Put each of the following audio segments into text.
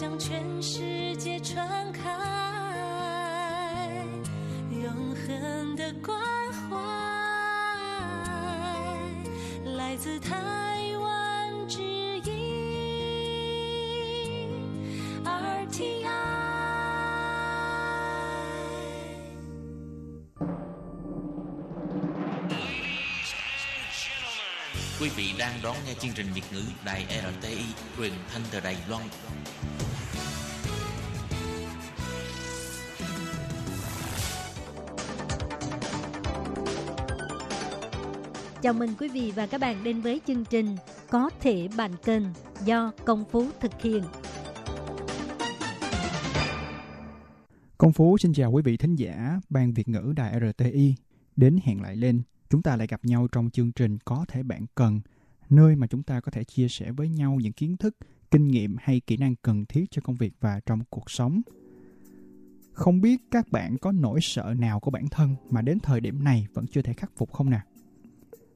向全世界传开，永恒的关怀来自台湾之音 RTI。Quý vị đang đón nghe chương trình Việt ngữ Đài RTI truyền thanh từ Đài Loan. Chào mừng quý vị và các bạn đến với chương trình Có thể bàn kênh do Công Phú thực hiện. Công Phú xin chào quý vị thính giả Ban Việt ngữ Đài RTI. Đến hẹn lại lên, chúng ta lại gặp nhau trong chương trình Có thể bạn cần, nơi mà chúng ta có thể chia sẻ với nhau những kiến thức, kinh nghiệm hay kỹ năng cần thiết cho công việc và trong cuộc sống. Không biết các bạn có nỗi sợ nào của bản thân mà đến thời điểm này vẫn chưa thể khắc phục không nào?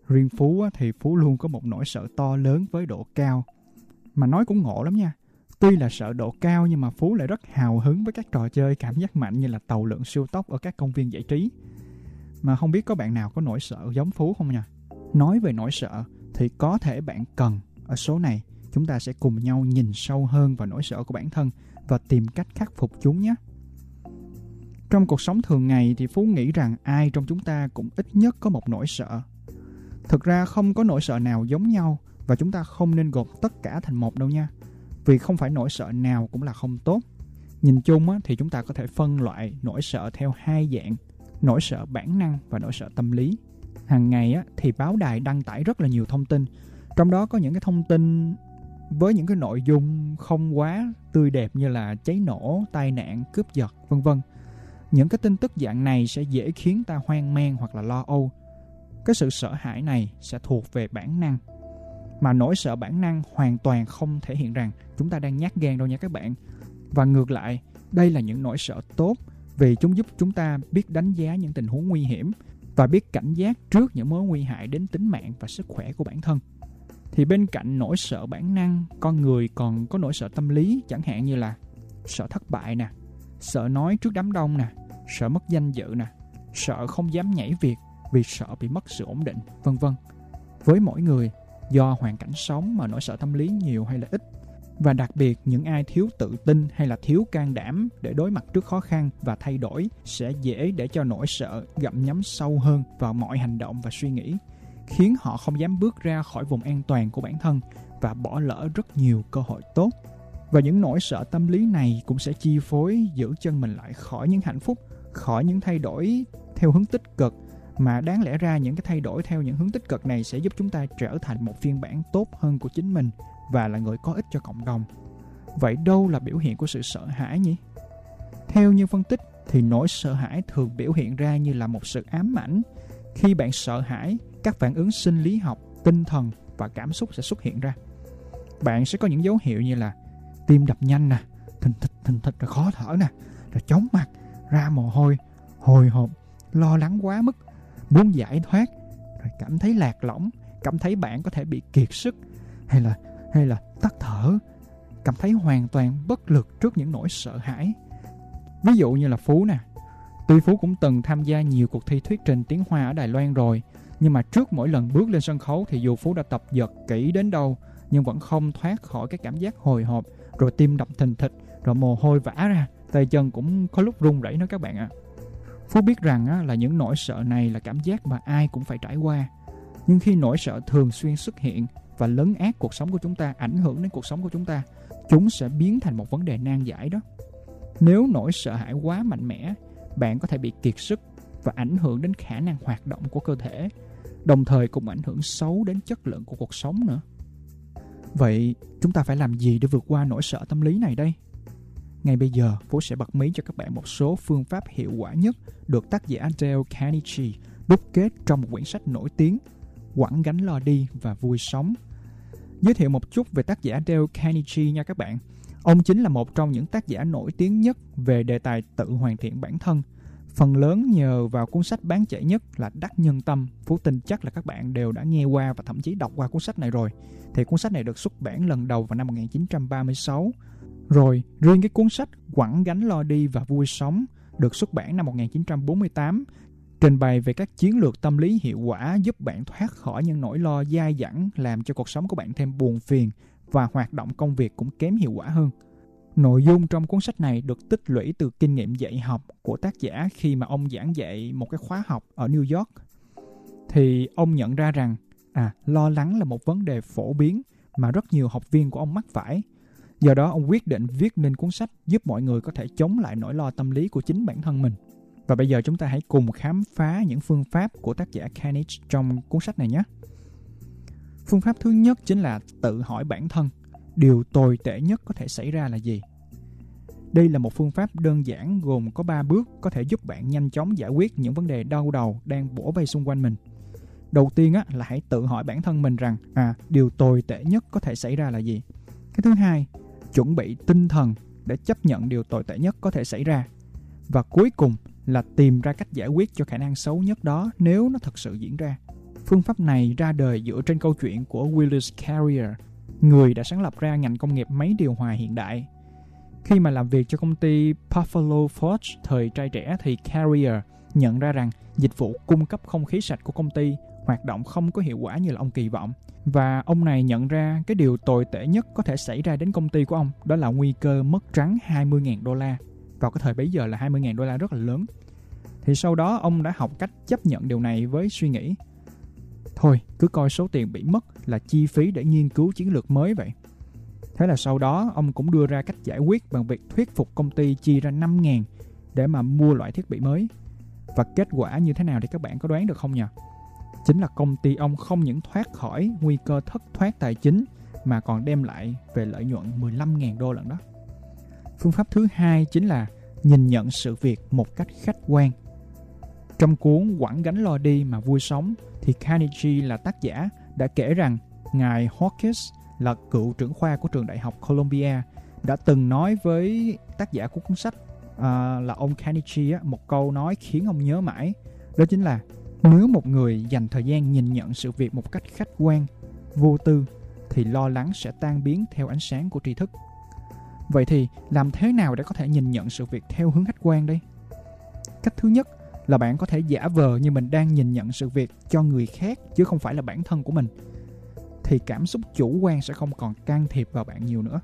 Riêng Phú thì Phú luôn có một nỗi sợ to lớn với độ cao. Mà nói cũng ngộ lắm nha. Tuy là sợ độ cao nhưng mà Phú lại rất hào hứng với các trò chơi, cảm giác mạnh như là tàu lượn siêu tốc ở các công viên giải trí. Mà không biết có bạn nào có nỗi sợ giống Phú không nha? Nói về nỗi sợ thì có thể bạn cần ở số này, chúng ta sẽ cùng nhau nhìn sâu hơn vào nỗi sợ của bản thân và tìm cách khắc phục chúng nhé. Trong cuộc sống thường ngày thì Phú nghĩ rằng ai trong chúng ta cũng ít nhất có một nỗi sợ. Thực ra không có nỗi sợ nào giống nhau và chúng ta không nên gộp tất cả thành một đâu nha. Vì không phải nỗi sợ nào cũng là không tốt. Nhìn chung á, thì chúng ta có thể phân loại nỗi sợ theo hai dạng, nỗi sợ bản năng và nỗi sợ tâm lý. Hàng ngày á, thì báo đài đăng tải rất là nhiều thông tin, trong đó có những cái thông tin với những cái nội dung không quá tươi đẹp như là cháy nổ, tai nạn, cướp giật, vân vân. Những cái tin tức dạng này sẽ dễ khiến ta hoang mang hoặc là lo âu. Cái sự sợ hãi này sẽ thuộc về bản năng. Mà nỗi sợ bản năng hoàn toàn không thể hiện rằng chúng ta đang nhát gan đâu nha các bạn. Và ngược lại, đây là những nỗi sợ tốt vì chúng giúp chúng ta biết đánh giá những tình huống nguy hiểm và biết cảnh giác trước những mối nguy hại đến tính mạng và sức khỏe của bản thân. Thì bên cạnh nỗi sợ bản năng, con người còn có nỗi sợ tâm lý chẳng hạn như là sợ thất bại nè, sợ nói trước đám đông nè, sợ mất danh dự nè, sợ không dám nhảy việc vì sợ bị mất sự ổn định, vân vân. Với mỗi người, do hoàn cảnh sống mà nỗi sợ tâm lý nhiều hay là ít và đặc biệt những ai thiếu tự tin hay là thiếu can đảm để đối mặt trước khó khăn và thay đổi sẽ dễ để cho nỗi sợ gặm nhấm sâu hơn vào mọi hành động và suy nghĩ khiến họ không dám bước ra khỏi vùng an toàn của bản thân và bỏ lỡ rất nhiều cơ hội tốt và những nỗi sợ tâm lý này cũng sẽ chi phối giữ chân mình lại khỏi những hạnh phúc khỏi những thay đổi theo hướng tích cực mà đáng lẽ ra những cái thay đổi theo những hướng tích cực này sẽ giúp chúng ta trở thành một phiên bản tốt hơn của chính mình và là người có ích cho cộng đồng. Vậy đâu là biểu hiện của sự sợ hãi nhỉ? Theo như phân tích thì nỗi sợ hãi thường biểu hiện ra như là một sự ám ảnh. Khi bạn sợ hãi, các phản ứng sinh lý học, tinh thần và cảm xúc sẽ xuất hiện ra. Bạn sẽ có những dấu hiệu như là tim đập nhanh nè, thình thịch thình thịch rồi khó thở nè, rồi chóng mặt, ra mồ hôi, hồi hộp, lo lắng quá mức, muốn giải thoát, rồi cảm thấy lạc lõng, cảm thấy bạn có thể bị kiệt sức hay là hay là tắt thở, cảm thấy hoàn toàn bất lực trước những nỗi sợ hãi. Ví dụ như là Phú nè. Tuy Phú cũng từng tham gia nhiều cuộc thi thuyết trình tiếng Hoa ở Đài Loan rồi, nhưng mà trước mỗi lần bước lên sân khấu thì dù Phú đã tập giật kỹ đến đâu, nhưng vẫn không thoát khỏi cái cảm giác hồi hộp, rồi tim đập thình thịch, rồi mồ hôi vã ra, tay chân cũng có lúc run rẩy nữa các bạn ạ. Phú biết rằng á, là những nỗi sợ này là cảm giác mà ai cũng phải trải qua. Nhưng khi nỗi sợ thường xuyên xuất hiện và lấn át cuộc sống của chúng ta, ảnh hưởng đến cuộc sống của chúng ta, chúng sẽ biến thành một vấn đề nan giải đó. Nếu nỗi sợ hãi quá mạnh mẽ, bạn có thể bị kiệt sức và ảnh hưởng đến khả năng hoạt động của cơ thể, đồng thời cũng ảnh hưởng xấu đến chất lượng của cuộc sống nữa. Vậy chúng ta phải làm gì để vượt qua nỗi sợ tâm lý này đây? Ngay bây giờ, Phú sẽ bật mí cho các bạn một số phương pháp hiệu quả nhất được tác giả Dale Carnegie đúc kết trong một quyển sách nổi tiếng Quẳng gánh lo đi và vui sống. Giới thiệu một chút về tác giả Dale Carnegie nha các bạn. Ông chính là một trong những tác giả nổi tiếng nhất về đề tài tự hoàn thiện bản thân. Phần lớn nhờ vào cuốn sách bán chạy nhất là Đắc Nhân Tâm. Phú tin chắc là các bạn đều đã nghe qua và thậm chí đọc qua cuốn sách này rồi. Thì cuốn sách này được xuất bản lần đầu vào năm 1936 rồi, riêng cái cuốn sách Quẳng gánh lo đi và vui sống được xuất bản năm 1948 trình bày về các chiến lược tâm lý hiệu quả giúp bạn thoát khỏi những nỗi lo dai dẳng làm cho cuộc sống của bạn thêm buồn phiền và hoạt động công việc cũng kém hiệu quả hơn. Nội dung trong cuốn sách này được tích lũy từ kinh nghiệm dạy học của tác giả khi mà ông giảng dạy một cái khóa học ở New York. Thì ông nhận ra rằng à lo lắng là một vấn đề phổ biến mà rất nhiều học viên của ông mắc phải. Do đó ông quyết định viết nên cuốn sách giúp mọi người có thể chống lại nỗi lo tâm lý của chính bản thân mình. Và bây giờ chúng ta hãy cùng khám phá những phương pháp của tác giả Carnage trong cuốn sách này nhé. Phương pháp thứ nhất chính là tự hỏi bản thân, điều tồi tệ nhất có thể xảy ra là gì? Đây là một phương pháp đơn giản gồm có 3 bước có thể giúp bạn nhanh chóng giải quyết những vấn đề đau đầu đang bổ vây xung quanh mình. Đầu tiên á, là hãy tự hỏi bản thân mình rằng à điều tồi tệ nhất có thể xảy ra là gì. Cái thứ hai, chuẩn bị tinh thần để chấp nhận điều tồi tệ nhất có thể xảy ra. Và cuối cùng là tìm ra cách giải quyết cho khả năng xấu nhất đó nếu nó thật sự diễn ra. Phương pháp này ra đời dựa trên câu chuyện của Willis Carrier, người đã sáng lập ra ngành công nghiệp máy điều hòa hiện đại. Khi mà làm việc cho công ty Buffalo Forge thời trai trẻ thì Carrier nhận ra rằng dịch vụ cung cấp không khí sạch của công ty hoạt động không có hiệu quả như là ông kỳ vọng. Và ông này nhận ra cái điều tồi tệ nhất có thể xảy ra đến công ty của ông đó là nguy cơ mất trắng 20.000 đô la. Vào cái thời bấy giờ là 20.000 đô la rất là lớn. Thì sau đó ông đã học cách chấp nhận điều này với suy nghĩ Thôi, cứ coi số tiền bị mất là chi phí để nghiên cứu chiến lược mới vậy. Thế là sau đó ông cũng đưa ra cách giải quyết bằng việc thuyết phục công ty chi ra 5.000 để mà mua loại thiết bị mới. Và kết quả như thế nào thì các bạn có đoán được không nhỉ? Chính là công ty ông không những thoát khỏi nguy cơ thất thoát tài chính mà còn đem lại về lợi nhuận 15.000 đô lần đó. Phương pháp thứ hai chính là nhìn nhận sự việc một cách khách quan. Trong cuốn Quảng gánh lo đi mà vui sống thì Carnegie là tác giả đã kể rằng ngài Hawkins là cựu trưởng khoa của trường đại học Columbia đã từng nói với tác giả của cuốn sách à, là ông Carnegie một câu nói khiến ông nhớ mãi đó chính là nếu một người dành thời gian nhìn nhận sự việc một cách khách quan, vô tư, thì lo lắng sẽ tan biến theo ánh sáng của tri thức. Vậy thì làm thế nào để có thể nhìn nhận sự việc theo hướng khách quan đây? Cách thứ nhất là bạn có thể giả vờ như mình đang nhìn nhận sự việc cho người khác chứ không phải là bản thân của mình, thì cảm xúc chủ quan sẽ không còn can thiệp vào bạn nhiều nữa.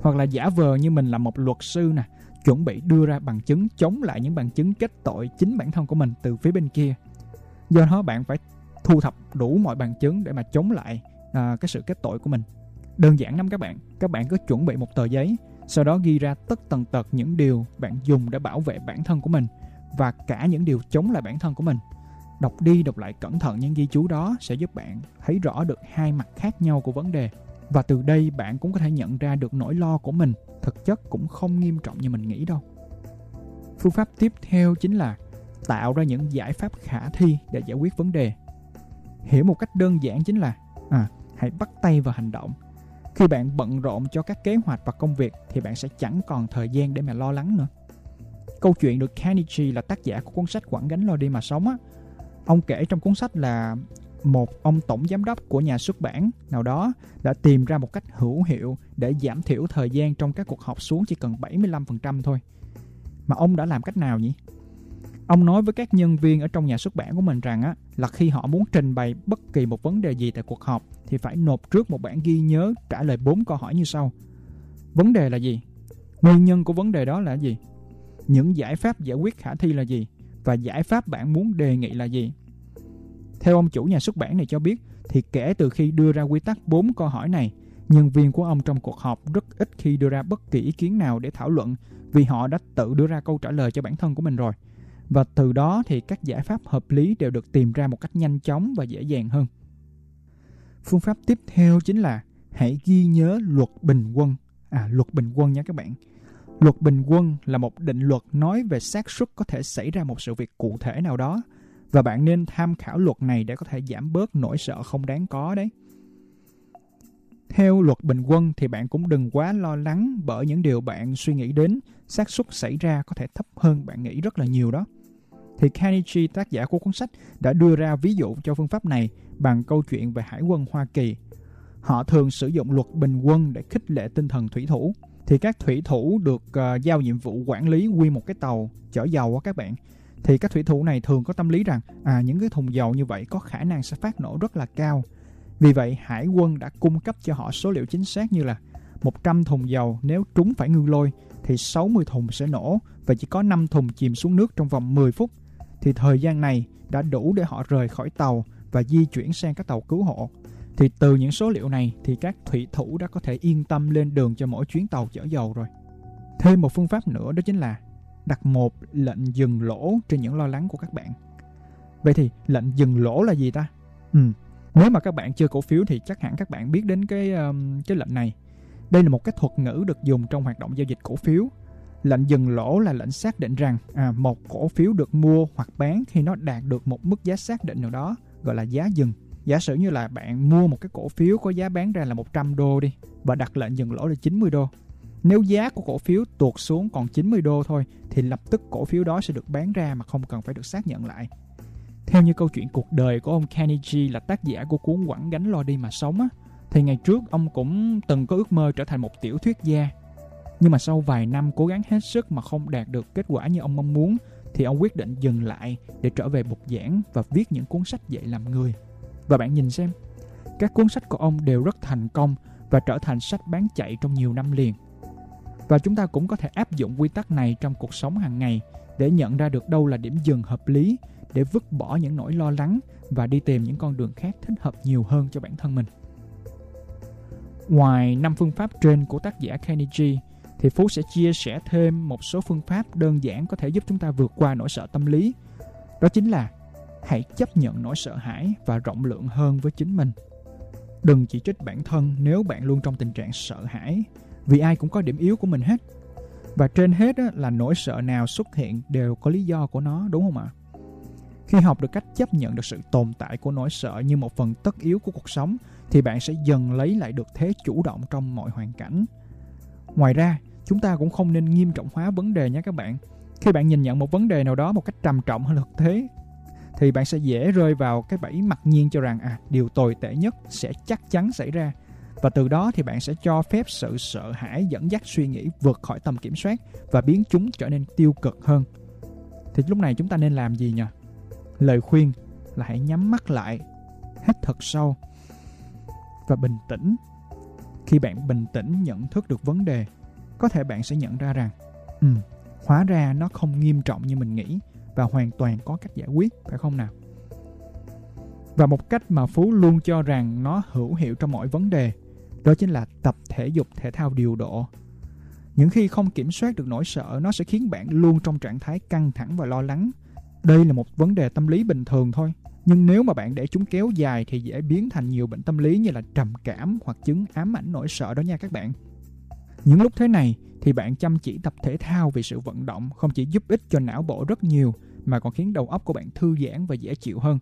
Hoặc là giả vờ như mình là một luật sư nè, chuẩn bị đưa ra bằng chứng chống lại những bằng chứng kết tội chính bản thân của mình từ phía bên kia do đó bạn phải thu thập đủ mọi bằng chứng để mà chống lại à, cái sự kết tội của mình đơn giản lắm các bạn các bạn cứ chuẩn bị một tờ giấy sau đó ghi ra tất tần tật những điều bạn dùng để bảo vệ bản thân của mình và cả những điều chống lại bản thân của mình. Đọc đi đọc lại cẩn thận những ghi chú đó sẽ giúp bạn thấy rõ được hai mặt khác nhau của vấn đề. Và từ đây bạn cũng có thể nhận ra được nỗi lo của mình thực chất cũng không nghiêm trọng như mình nghĩ đâu. Phương pháp tiếp theo chính là tạo ra những giải pháp khả thi để giải quyết vấn đề. Hiểu một cách đơn giản chính là à, hãy bắt tay vào hành động. Khi bạn bận rộn cho các kế hoạch và công việc thì bạn sẽ chẳng còn thời gian để mà lo lắng nữa. Câu chuyện được Carnegie là tác giả của cuốn sách quản gánh lo đi mà sống á. Ông kể trong cuốn sách là một ông tổng giám đốc của nhà xuất bản nào đó đã tìm ra một cách hữu hiệu để giảm thiểu thời gian trong các cuộc họp xuống chỉ cần 75% thôi. Mà ông đã làm cách nào nhỉ? Ông nói với các nhân viên ở trong nhà xuất bản của mình rằng á, là khi họ muốn trình bày bất kỳ một vấn đề gì tại cuộc họp thì phải nộp trước một bản ghi nhớ trả lời bốn câu hỏi như sau. Vấn đề là gì? Nguyên nhân của vấn đề đó là gì? những giải pháp giải quyết khả thi là gì và giải pháp bạn muốn đề nghị là gì. Theo ông chủ nhà xuất bản này cho biết, thì kể từ khi đưa ra quy tắc bốn câu hỏi này, nhân viên của ông trong cuộc họp rất ít khi đưa ra bất kỳ ý kiến nào để thảo luận vì họ đã tự đưa ra câu trả lời cho bản thân của mình rồi. Và từ đó thì các giải pháp hợp lý đều được tìm ra một cách nhanh chóng và dễ dàng hơn. Phương pháp tiếp theo chính là hãy ghi nhớ luật bình quân. À, luật bình quân nha các bạn. Luật bình quân là một định luật nói về xác suất có thể xảy ra một sự việc cụ thể nào đó và bạn nên tham khảo luật này để có thể giảm bớt nỗi sợ không đáng có đấy. Theo luật bình quân thì bạn cũng đừng quá lo lắng bởi những điều bạn suy nghĩ đến xác suất xảy ra có thể thấp hơn bạn nghĩ rất là nhiều đó. Thì Carnegie, tác giả của cuốn sách, đã đưa ra ví dụ cho phương pháp này bằng câu chuyện về Hải quân Hoa Kỳ. Họ thường sử dụng luật bình quân để khích lệ tinh thần thủy thủ thì các thủy thủ được uh, giao nhiệm vụ quản lý quy một cái tàu chở dầu á các bạn thì các thủy thủ này thường có tâm lý rằng à những cái thùng dầu như vậy có khả năng sẽ phát nổ rất là cao. Vì vậy hải quân đã cung cấp cho họ số liệu chính xác như là 100 thùng dầu nếu trúng phải ngư lôi thì 60 thùng sẽ nổ và chỉ có 5 thùng chìm xuống nước trong vòng 10 phút. Thì thời gian này đã đủ để họ rời khỏi tàu và di chuyển sang các tàu cứu hộ. Thì từ những số liệu này thì các thủy thủ đã có thể yên tâm lên đường cho mỗi chuyến tàu chở dầu rồi. Thêm một phương pháp nữa đó chính là đặt một lệnh dừng lỗ trên những lo lắng của các bạn. Vậy thì lệnh dừng lỗ là gì ta? Ừ, nếu mà các bạn chưa cổ phiếu thì chắc hẳn các bạn biết đến cái um, cái lệnh này. Đây là một cái thuật ngữ được dùng trong hoạt động giao dịch cổ phiếu. Lệnh dừng lỗ là lệnh xác định rằng à, một cổ phiếu được mua hoặc bán khi nó đạt được một mức giá xác định nào đó, gọi là giá dừng. Giả sử như là bạn mua một cái cổ phiếu có giá bán ra là 100 đô đi và đặt lệnh dừng lỗ là 90 đô. Nếu giá của cổ phiếu tuột xuống còn 90 đô thôi thì lập tức cổ phiếu đó sẽ được bán ra mà không cần phải được xác nhận lại. Theo như câu chuyện cuộc đời của ông Carnegie là tác giả của cuốn Quẳng gánh lo đi mà sống á, thì ngày trước ông cũng từng có ước mơ trở thành một tiểu thuyết gia. Nhưng mà sau vài năm cố gắng hết sức mà không đạt được kết quả như ông mong muốn thì ông quyết định dừng lại để trở về bục giảng và viết những cuốn sách dạy làm người. Và bạn nhìn xem, các cuốn sách của ông đều rất thành công và trở thành sách bán chạy trong nhiều năm liền. Và chúng ta cũng có thể áp dụng quy tắc này trong cuộc sống hàng ngày để nhận ra được đâu là điểm dừng hợp lý để vứt bỏ những nỗi lo lắng và đi tìm những con đường khác thích hợp nhiều hơn cho bản thân mình. Ngoài năm phương pháp trên của tác giả Carnegie, thì Phú sẽ chia sẻ thêm một số phương pháp đơn giản có thể giúp chúng ta vượt qua nỗi sợ tâm lý. Đó chính là hãy chấp nhận nỗi sợ hãi và rộng lượng hơn với chính mình. Đừng chỉ trích bản thân nếu bạn luôn trong tình trạng sợ hãi, vì ai cũng có điểm yếu của mình hết. Và trên hết là nỗi sợ nào xuất hiện đều có lý do của nó, đúng không ạ? Khi học được cách chấp nhận được sự tồn tại của nỗi sợ như một phần tất yếu của cuộc sống thì bạn sẽ dần lấy lại được thế chủ động trong mọi hoàn cảnh. Ngoài ra, chúng ta cũng không nên nghiêm trọng hóa vấn đề nhé các bạn. Khi bạn nhìn nhận một vấn đề nào đó một cách trầm trọng hơn thực thế thì bạn sẽ dễ rơi vào cái bẫy mặc nhiên cho rằng à điều tồi tệ nhất sẽ chắc chắn xảy ra và từ đó thì bạn sẽ cho phép sự sợ hãi dẫn dắt suy nghĩ vượt khỏi tầm kiểm soát và biến chúng trở nên tiêu cực hơn. Thì lúc này chúng ta nên làm gì nhỉ? Lời khuyên là hãy nhắm mắt lại, hít thật sâu và bình tĩnh. Khi bạn bình tĩnh nhận thức được vấn đề, có thể bạn sẽ nhận ra rằng, ừ, hóa ra nó không nghiêm trọng như mình nghĩ và hoàn toàn có cách giải quyết, phải không nào? Và một cách mà Phú luôn cho rằng nó hữu hiệu trong mọi vấn đề, đó chính là tập thể dục thể thao điều độ. Những khi không kiểm soát được nỗi sợ, nó sẽ khiến bạn luôn trong trạng thái căng thẳng và lo lắng. Đây là một vấn đề tâm lý bình thường thôi. Nhưng nếu mà bạn để chúng kéo dài thì dễ biến thành nhiều bệnh tâm lý như là trầm cảm hoặc chứng ám ảnh nỗi sợ đó nha các bạn. Những lúc thế này thì bạn chăm chỉ tập thể thao vì sự vận động không chỉ giúp ích cho não bộ rất nhiều mà còn khiến đầu óc của bạn thư giãn và dễ chịu hơn.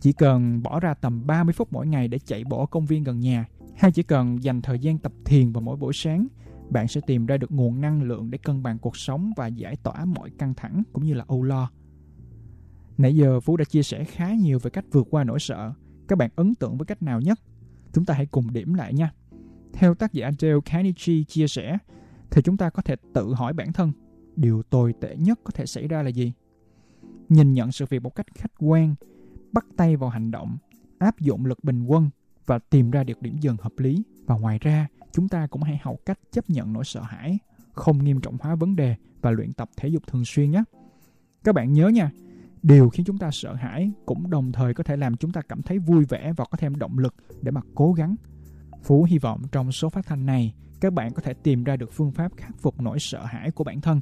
Chỉ cần bỏ ra tầm 30 phút mỗi ngày để chạy bộ ở công viên gần nhà hay chỉ cần dành thời gian tập thiền vào mỗi buổi sáng, bạn sẽ tìm ra được nguồn năng lượng để cân bằng cuộc sống và giải tỏa mọi căng thẳng cũng như là âu lo. Nãy giờ Phú đã chia sẻ khá nhiều về cách vượt qua nỗi sợ. Các bạn ấn tượng với cách nào nhất? Chúng ta hãy cùng điểm lại nha. Theo tác giả Dale Carnegie chia sẻ, thì chúng ta có thể tự hỏi bản thân, điều tồi tệ nhất có thể xảy ra là gì? Nhìn nhận sự việc một cách khách quan, bắt tay vào hành động, áp dụng lực bình quân và tìm ra được điểm dừng hợp lý. Và ngoài ra, chúng ta cũng hãy học cách chấp nhận nỗi sợ hãi, không nghiêm trọng hóa vấn đề và luyện tập thể dục thường xuyên nhé. Các bạn nhớ nha, điều khiến chúng ta sợ hãi cũng đồng thời có thể làm chúng ta cảm thấy vui vẻ và có thêm động lực để mà cố gắng. Phú hy vọng trong số phát thanh này, các bạn có thể tìm ra được phương pháp khắc phục nỗi sợ hãi của bản thân,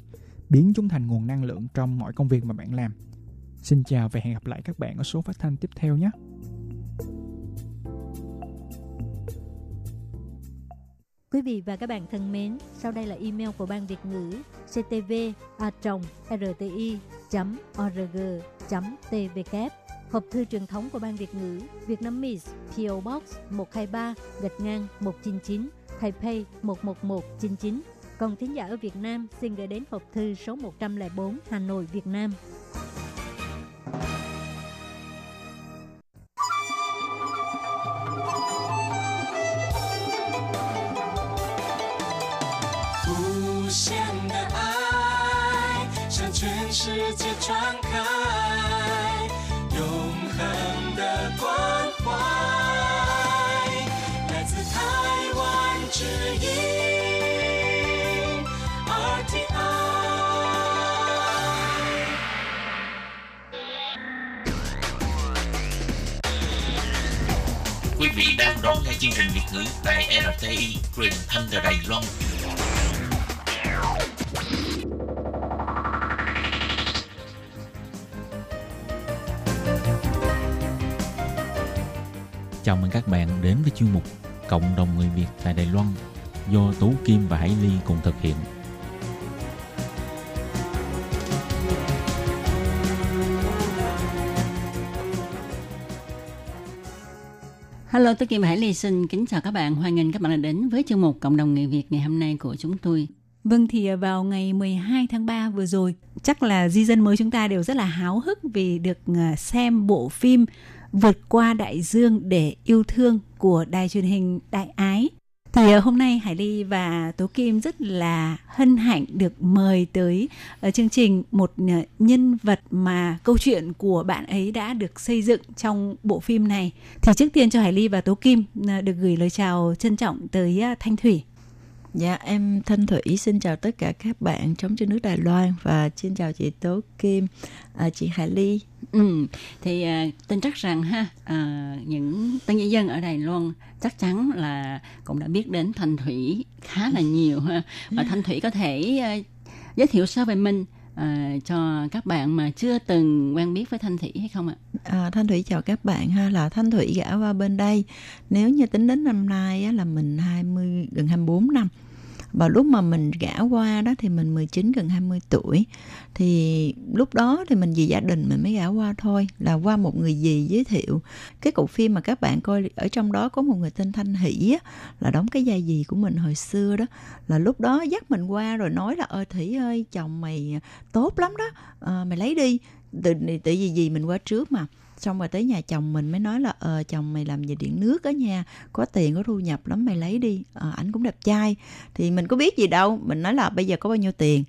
biến chúng thành nguồn năng lượng trong mọi công việc mà bạn làm. Xin chào và hẹn gặp lại các bạn ở số phát thanh tiếp theo nhé. Quý vị và các bạn thân mến, sau đây là email của Ban Việt ngữ ctv a rti org tvk Hộp thư truyền thống của Ban Việt ngữ Việt Nam Miss PO Box 123 gạch ngang 199 Taipei 11199. Còn thính giả ở Việt Nam xin gửi đến hộp thư số 104 Hà Nội, Việt Nam. Hãy subscribe cho kênh vị đang đón nghe chương trình Việt ngữ tại RTI truyền thanh từ Đài Loan. Chào mừng các bạn đến với chuyên mục Cộng đồng người Việt tại Đài Loan do Tú Kim và Hải Ly cùng thực hiện. Hello, tôi Kim Hải Ly xin kính chào các bạn. Hoan nghênh các bạn đã đến với chương mục Cộng đồng người Việt ngày hôm nay của chúng tôi. Vâng thì vào ngày 12 tháng 3 vừa rồi, chắc là di dân mới chúng ta đều rất là háo hức vì được à, xem bộ phim Vượt qua đại dương để yêu thương của đài truyền hình Đại Ái. Thì ờ, hôm nay Hải Ly và Tố Kim rất là hân hạnh được mời tới ờ, chương trình một ờ, nhân vật mà câu chuyện của bạn ấy đã được xây dựng trong bộ phim này. Thì trước tiên cho Hải Ly và Tố Kim được gửi lời chào trân trọng tới Thanh Thủy. Dạ em Thanh Thủy xin chào tất cả các bạn trong trên nước Đài Loan và xin chào chị Tố Kim, à, chị Hải Ly. Ừ, thì à, tin chắc rằng ha à, những tân nhân dân ở Đài Loan chắc chắn là cũng đã biết đến Thanh Thủy khá là nhiều ha. Và Thanh Thủy có thể à, giới thiệu sơ về mình à, cho các bạn mà chưa từng quen biết với Thanh Thủy hay không ạ? À, Thanh Thủy chào các bạn ha là Thanh Thủy gã qua bên đây. Nếu như tính đến năm nay á, là mình 20 gần 24 năm. Và lúc mà mình gã qua đó thì mình 19 gần 20 tuổi. Thì lúc đó thì mình vì gia đình mình mới gã qua thôi Là qua một người gì giới thiệu. Cái cụ phim mà các bạn coi ở trong đó có một người tên Thanh Hỷ á, Là đóng cái vai gì của mình hồi xưa đó. Là lúc đó dắt mình qua rồi nói là Ơi Thủy ơi chồng mày tốt lắm đó à, Mày lấy đi. Tự, tự vì gì mình qua trước mà xong rồi tới nhà chồng mình mới nói là ờ chồng mày làm về điện nước á nha có tiền có thu nhập lắm mày lấy đi. Ờ, ảnh cũng đẹp trai. Thì mình có biết gì đâu mình nói là bây giờ có bao nhiêu tiền.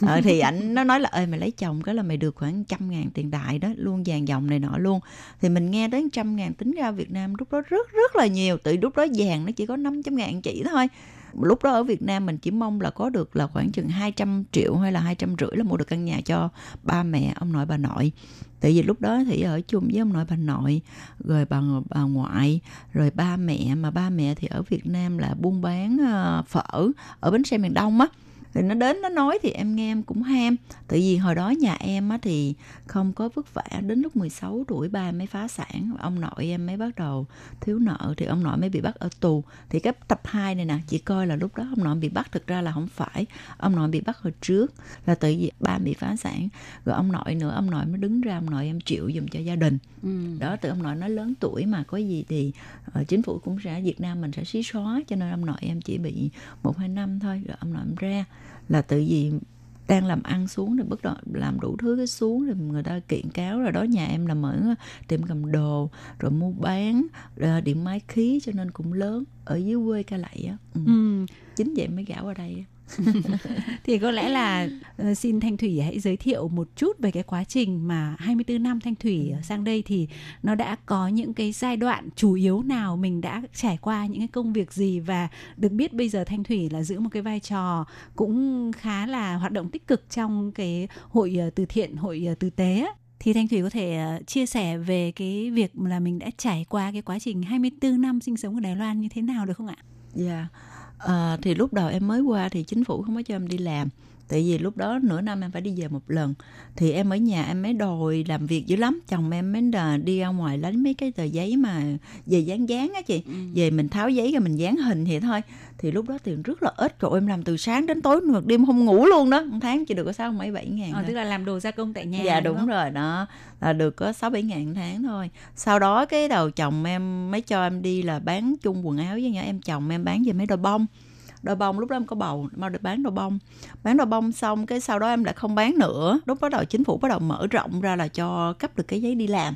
Ờ, thì ảnh nó nói là ơi mày lấy chồng cái là mày được khoảng trăm ngàn tiền đại đó luôn vàng dòng này nọ luôn. Thì mình nghe đến trăm ngàn tính ra Việt Nam lúc đó rất rất là nhiều. Từ lúc đó vàng nó chỉ có 500 ngàn chỉ thôi lúc đó ở Việt Nam mình chỉ mong là có được là khoảng chừng 200 triệu hay là hai trăm rưỡi là mua được căn nhà cho ba mẹ, ông nội, bà nội. Tại vì lúc đó thì ở chung với ông nội, bà nội, rồi bà bà ngoại, rồi ba mẹ. Mà ba mẹ thì ở Việt Nam là buôn bán ờ, phở ở bến xe miền Đông á thì nó đến nó nói thì em nghe em cũng ham. Tại vì hồi đó nhà em á thì không có vất vả đến lúc 16 tuổi ba mới phá sản. Ông nội em mới bắt đầu thiếu nợ thì ông nội mới bị bắt ở tù. Thì cái tập 2 này nè chị coi là lúc đó ông nội bị bắt thực ra là không phải. Ông nội bị bắt hồi trước là tự vì ba bị phá sản. Rồi ông nội nữa ông nội mới đứng ra ông nội em chịu dùng cho gia đình. Ừ. đó từ ông nội nó lớn tuổi mà có gì thì uh, chính phủ cũng sẽ Việt Nam mình sẽ xí xóa cho nên ông nội em chỉ bị một hai năm thôi rồi ông nội em ra là tự vì đang làm ăn xuống rồi bắt đầu làm đủ thứ cái xuống rồi người ta kiện cáo rồi đó nhà em là mở tiệm cầm đồ rồi mua bán rồi điện máy khí cho nên cũng lớn ở dưới quê ca lậy á ừ. Ừ. chính vậy mới gả qua đây thì có lẽ là uh, xin Thanh Thủy hãy giới thiệu một chút về cái quá trình mà 24 năm Thanh Thủy sang đây thì nó đã có những cái giai đoạn chủ yếu nào mình đã trải qua những cái công việc gì và được biết bây giờ Thanh Thủy là giữ một cái vai trò cũng khá là hoạt động tích cực trong cái hội uh, từ thiện hội uh, từ tế á. thì Thanh Thủy có thể chia sẻ về cái việc là mình đã trải qua cái quá trình 24 năm sinh sống ở Đài Loan như thế nào được không ạ? Dạ. À, thì lúc đầu em mới qua thì chính phủ không có cho em đi làm tại vì lúc đó nửa năm em phải đi về một lần. Thì em ở nhà em mới đòi làm việc dữ lắm. Chồng em mới đà, đi ra ngoài lấy mấy cái tờ giấy mà về dán dán á chị. Ừ. về mình tháo giấy rồi mình dán hình thì thôi. Thì lúc đó tiền rất là ít. Rồi em làm từ sáng đến tối một đêm không ngủ luôn đó. Một tháng chỉ được có sáu mấy bảy ngàn thôi. tức là làm đồ gia công tại nhà dạ đúng đúng rồi đó. Là được có sáu bảy ngàn tháng thôi. Sau đó cái đầu chồng em mới cho em đi là bán chung quần áo với nhau. Em chồng em bán về mấy đôi bông đôi bông lúc đó em có bầu mau được bán đôi bông. Bán đôi bông xong cái sau đó em lại không bán nữa. Lúc bắt đầu chính phủ bắt đầu mở rộng ra là cho cấp được cái giấy đi làm.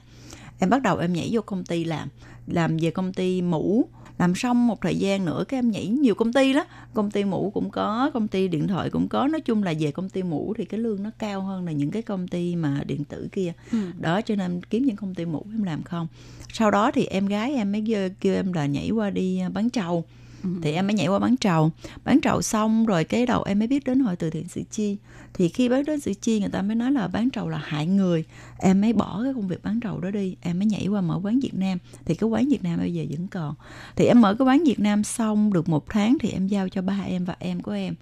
Em bắt đầu em nhảy vô công ty làm làm về công ty mũ. Làm xong một thời gian nữa các em nhảy nhiều công ty đó công ty mũ cũng có công ty điện thoại cũng có. Nói chung là về công ty mũ thì cái lương nó cao hơn là những cái công ty mà điện tử kia. Ừ. đó cho nên kiếm những công ty mũ em làm không. Sau đó thì em gái em mới kêu, em là nhảy qua đi bán trầu Ừ. thì em mới nhảy qua bán trầu. Bán trầu xong rồi cái đầu em mới biết đến hội từ thiện sự chi. Thì khi bán đến sự chi, người ta mới nói là bán trầu là hại người. Em mới bỏ cái công việc bán trầu đó đi. Em mới nhảy qua mở quán việt nam. Thì cái quán việt nam bây giờ vẫn còn. Thì em mở cái quán việt nam xong được một tháng thì em giao cho ba em và em của em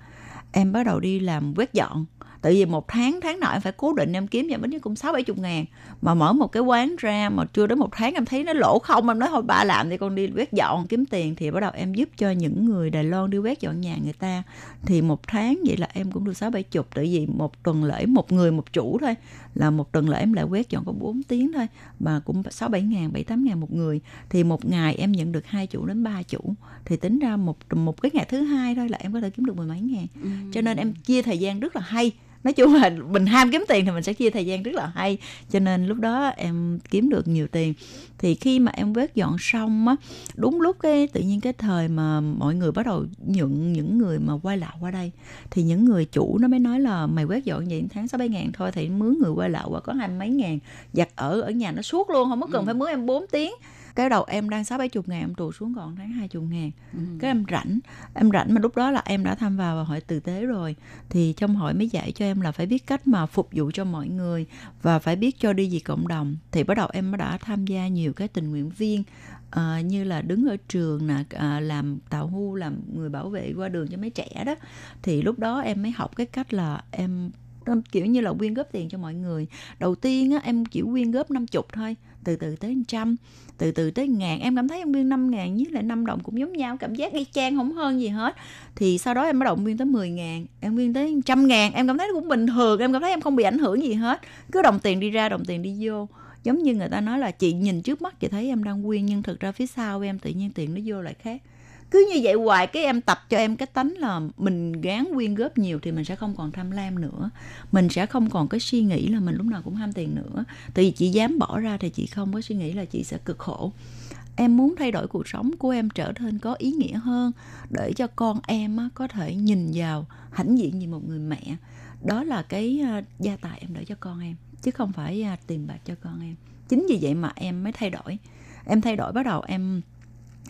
em bắt đầu đi làm quét dọn. Tại vì một tháng tháng nào em phải cố định em kiếm nhà bánh cũng sáu, bảy chục ngàn. Mà mở một cái quán ra mà chưa đến một tháng em thấy nó lỗ không. Em nói thôi ba làm thì con đi quét dọn, kiếm tiền. Thì bắt đầu em giúp cho những người Đài Loan đi quét dọn nhà người ta. Thì một tháng vậy là em cũng được sáu, bảy chục. Tại vì một tuần lễ một người một chủ thôi. Là một tuần lễ em lại quét dọn có 4 tiếng thôi. Mà cũng sáu, bảy ngàn, bảy, tám ngàn một người. Thì một ngày em nhận được hai chủ đến ba chủ. Thì tính ra một một cái ngày thứ hai thôi là em có thể kiếm được mười mấy ngàn. Ừ cho nên em chia thời gian rất là hay. Nói chung là mình ham kiếm tiền thì mình sẽ chia thời gian rất là hay. Cho nên lúc đó em kiếm được nhiều tiền. Thì khi mà em quét dọn xong á đúng lúc cái tự nhiên cái thời mà mọi người bắt đầu nhận những người mà quay lại qua đây thì những người chủ nó mới nói là mày quét dọn vậy tháng sáu bảy ngàn thôi thì mướn người quay lại qua có hai mấy ngàn. Giặt ở ở nhà nó suốt luôn không có cần phải mướn em 4 tiếng cái đầu em đang sáu bảy chục ngàn em tụt xuống còn tháng hai chục ngàn. Ừ. cái em rảnh em rảnh mà lúc đó là em đã tham vào hội tử tế rồi. Thì trong hội mới dạy cho em là phải biết cách mà phục vụ cho mọi người và phải biết cho đi vì cộng đồng. Thì bắt đầu em mới đã tham gia nhiều cái tình nguyện viên ờ, như là đứng ở trường nè à, làm tàu hu làm người bảo vệ qua đường cho mấy trẻ đó. Thì lúc đó em mới học cái cách là em kiểu như là quyên góp tiền cho mọi người. Đầu tiên á em chỉ quyên góp 50 thôi từ từ tới trăm, từ từ tới ngàn. Em cảm thấy em biên năm ngàn với lại năm đồng cũng giống nhau, cảm giác y chang, không hơn gì hết. Thì sau đó em bắt đầu biên tới 10 ngàn, em biên tới trăm ngàn. Em cảm thấy nó cũng bình thường, em cảm thấy em không bị ảnh hưởng gì hết. Cứ đồng tiền đi ra, đồng tiền đi vô. Giống như người ta nói là chị nhìn trước mắt, chị thấy em đang quyên nhưng thực ra phía sau em tự nhiên tiền nó vô lại khác cứ như vậy hoài, cái em tập cho em cái tánh là mình gán quyên góp nhiều thì mình sẽ không còn tham lam nữa. Mình sẽ không còn cái suy nghĩ là mình lúc nào cũng ham tiền nữa. Tại vì chị dám bỏ ra thì chị không có suy nghĩ là chị sẽ cực khổ. Em muốn thay đổi cuộc sống của em trở nên có ý nghĩa hơn, để cho con em có thể nhìn vào hãnh diện như một người mẹ. Đó là cái à, gia tài em để cho con em, chứ không phải à, tiền bạc cho con em. Chính vì vậy mà em mới thay đổi. Em thay đổi, bắt đầu em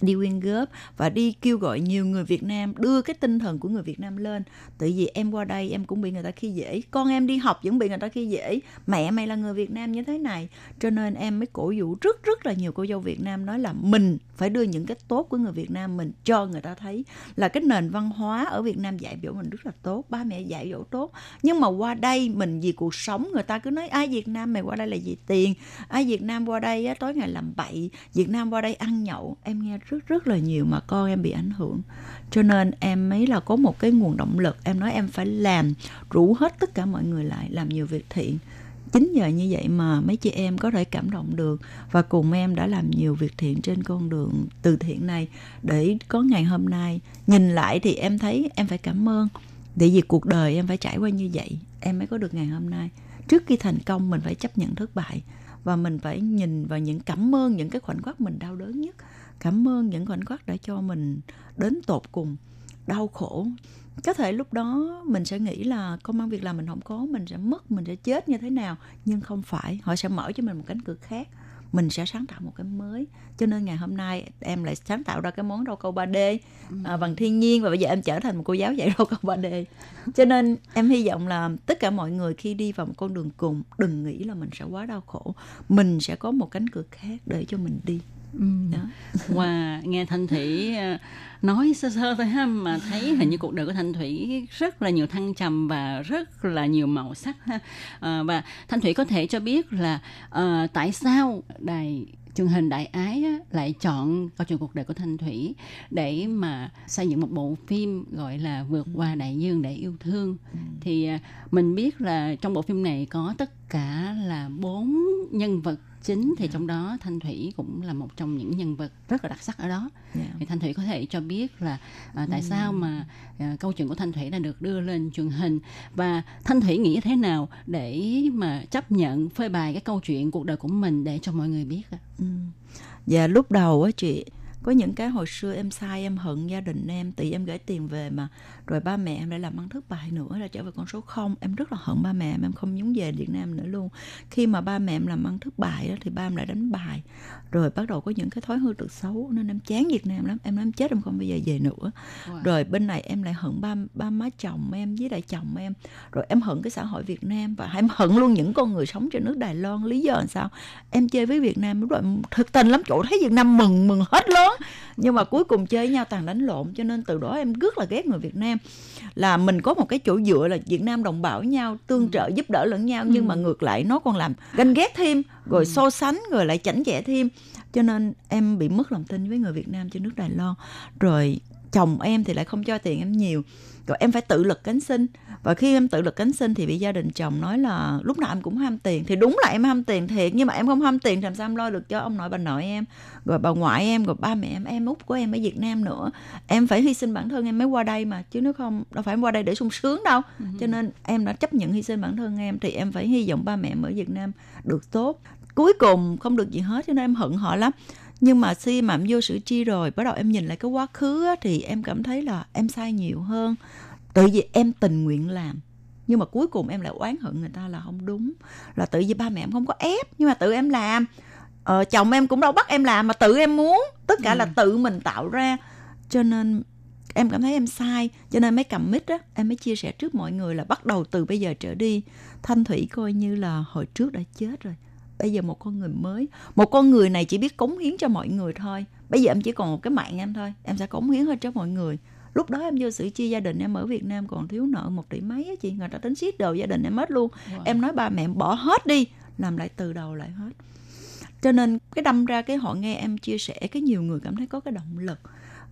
đi quyên góp và đi kêu gọi nhiều người Việt Nam đưa cái tinh thần của người Việt Nam lên. Tại vì em qua đây em cũng bị người ta khi dễ. Con em đi học vẫn bị người ta khi dễ. Mẹ mày là người Việt Nam như thế này. Cho nên em mới cổ vũ rất rất là nhiều cô dâu Việt Nam nói là mình phải đưa những cái tốt của người Việt Nam mình cho người ta thấy là cái nền văn hóa ở Việt Nam dạy dỗ mình rất là tốt ba mẹ dạy dỗ tốt. Nhưng mà qua đây mình vì cuộc sống người ta cứ nói ai Việt Nam mày qua đây là vì tiền? Ai Việt Nam qua đây á, tối ngày làm bậy Việt Nam qua đây ăn nhậu. Em nghe rất rất là nhiều mà con em bị ảnh hưởng. Cho nên em mới là có một cái nguồn động lực, em nói em phải làm rủ hết tất cả mọi người lại, làm nhiều việc thiện. Chính nhờ như vậy mà mấy chị em có thể cảm động được và cùng em đã làm nhiều việc thiện trên con đường từ thiện này. Để có ngày hôm nay nhìn lại thì em thấy em phải cảm ơn. Để vì cuộc đời em phải trải qua như vậy, em mới có được ngày hôm nay. Trước khi thành công, mình phải chấp nhận thất bại và mình phải nhìn vào những cảm ơn, những cái khoảnh khắc mình đau đớn nhất cảm ơn những khoảnh khắc đã cho mình đến tột cùng đau khổ. Có thể lúc đó mình sẽ nghĩ là công an việc làm mình không có mình sẽ mất mình sẽ chết như thế nào. Nhưng không phải họ sẽ mở cho mình một cánh cửa khác. Mình sẽ sáng tạo một cái mới. Cho nên ngày hôm nay em lại sáng tạo ra cái món rau câu 3D à, bằng thiên nhiên. Và bây giờ em trở thành một cô giáo dạy rau câu 3D cho nên em hy vọng là tất cả mọi người khi đi vào một con đường cùng đừng nghĩ là mình sẽ quá đau khổ. Mình sẽ có một cánh cửa khác để cho mình đi. Ừ. đó Wow, nghe Thanh Thủy ờ, nói sơ sơ thôi ha mà thấy hình như cuộc đời của Thanh Thủy rất là nhiều thăng trầm và rất là nhiều màu sắc ha. Ờ, và Thanh Thủy có thể cho biết là ờ, tại sao đài truyền hình đại ái á, lại chọn câu chuyện cuộc đời của Thanh Thủy để mà xây dựng một bộ phim gọi là vượt qua đại dương để yêu thương thì à, mình biết là trong bộ phim này có tất cả là bốn nhân vật chính thì trong đó Thanh Thủy cũng là một trong những nhân vật rất là đặc sắc ở đó Dạ. thì Thanh Thủy có thể cho biết là à, tại sao mà à, câu chuyện của Thanh Thủy đã được đưa lên truyền hình và Thanh Thủy nghĩ thế nào để mà chấp nhận phơi bày cái câu chuyện cuộc đời của mình để cho mọi người biết ạ? Ừ. Và lúc đầu á chị có những cái hồi xưa em sai em hận gia đình em tại vì em gửi tiền về mà rồi ba mẹ em lại làm ăn thất bại nữa là trở về con số không. Em rất là hận ba mẹ em em không muốn về Việt Nam nữa luôn. Khi mà ba mẹ em làm ăn thất bại đó, thì ba em lại đánh bài. Rồi bắt đầu có những cái thói hư tật xấu nên em chán Việt Nam lắm. Em nói em chết em không bao giờ về nữa. Wow. rồi bên này em lại hận ba ba má chồng em với lại chồng em. Rồi em hận cái xã hội Việt Nam và em hận luôn những con người sống trên nước Đài Loan. Lý do là sao? Em chơi với Việt Nam rồi thực tình lắm chỗ thấy Việt Nam mừng mừng hết lớn. Nhưng mà cuối cùng chơi với nhau toàn đánh lộn cho nên từ đó em rất là ghét người Việt Nam là mình có một cái chỗ dựa là Việt Nam đồng bào với nhau tương trợ giúp đỡ lẫn nhau nhưng mà ngược lại nó còn làm ganh ghét thêm rồi so sánh rồi lại chảnh chẹ thêm. Cho nên em bị mất lòng tin với người Việt Nam trên nước Đài Loan. Rồi chồng em thì lại không cho tiền em nhiều rồi em phải tự lực cánh sinh. Và khi em tự lực cánh sinh thì bị gia đình chồng nói là lúc nào em cũng ham tiền. Thì đúng là em ham tiền thiệt nhưng mà em không ham tiền thì làm sao em lo được cho ông nội bà nội em rồi bà ngoại em rồi ba mẹ em em út của em ở Việt Nam nữa. Em phải hy sinh bản thân em mới qua đây mà chứ nếu không đâu phải em qua đây để sung sướng đâu. Cho nên em đã chấp nhận hy sinh bản thân em thì em phải hy vọng ba mẹ em ở Việt Nam được tốt cuối cùng không được gì hết cho nên em hận họ lắm. Nhưng mà khi mà em vô sử chi rồi bắt đầu em nhìn lại cái quá khứ á, thì em cảm thấy là em sai nhiều hơn. Tự vì em tình nguyện làm nhưng mà cuối cùng em lại oán hận người ta là không đúng. Là tự vì ba mẹ em không có ép nhưng mà tự em làm. Ờ, chồng em cũng đâu bắt em làm mà tự em muốn. Tất cả là tự mình tạo ra. Cho nên em cảm thấy em sai cho nên mới cầm mic á em mới chia sẻ trước mọi người là bắt đầu từ bây giờ trở đi. Thanh thủy coi như là hồi trước đã chết rồi bây giờ một con người mới một con người này chỉ biết cống hiến cho mọi người thôi. Bây giờ em chỉ còn một cái mạng em thôi em sẽ cống hiến hết cho mọi người. Lúc đó em vô xử chia gia đình em ở Việt Nam còn thiếu nợ một tỷ mấy á chị người ta tính siết đồ gia đình em hết luôn. Wow. em nói ba mẹ em bỏ hết đi làm lại từ đầu lại hết. Cho nên cái đâm ra cái họ nghe em chia sẻ cái nhiều người cảm thấy có cái động lực.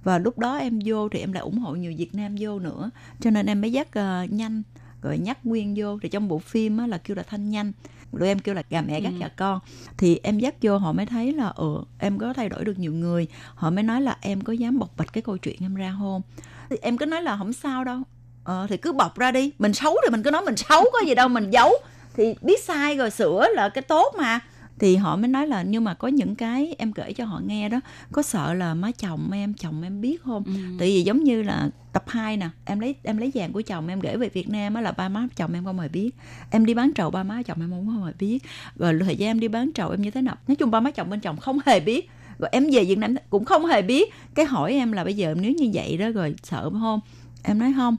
Và lúc đó em vô thì em lại ủng hộ nhiều Việt Nam vô nữa. Cho nên em mới dắt ờ, nhanh rồi nhắc Nguyên vô. Thì trong bộ phim á, là kêu là Thanh Nhanh rồi em kêu là gà mẹ gắt Ừ. gà con. Thì em dắt vô họ mới thấy là ừ em có thay đổi được nhiều người. Họ mới nói là em có dám bộc bạch cái câu chuyện em ra không thì em cứ nói là không sao đâu. Ờ, thì cứ bộc ra đi. Mình xấu thì mình cứ nói mình xấu có gì đâu mình giấu. Thì biết sai rồi sửa là cái tốt mà thì họ mới nói là nhưng mà có những cái em kể cho họ nghe đó có sợ là má chồng em chồng em biết không? Ừ. tại vì giống như là tập 2 nè em lấy em lấy vàng của chồng em gửi về Việt Nam á là ba má chồng em không hề biết. Em đi bán trầu ba má chồng em không hề biết. Rồi thời gian em đi bán trầu em như thế nào? Nói chung ba má chồng bên chồng không hề biết. Rồi em về Việt Nam cũng không hề biết. Cái hỏi em là bây giờ nếu như vậy đó rồi sợ không? Em nói không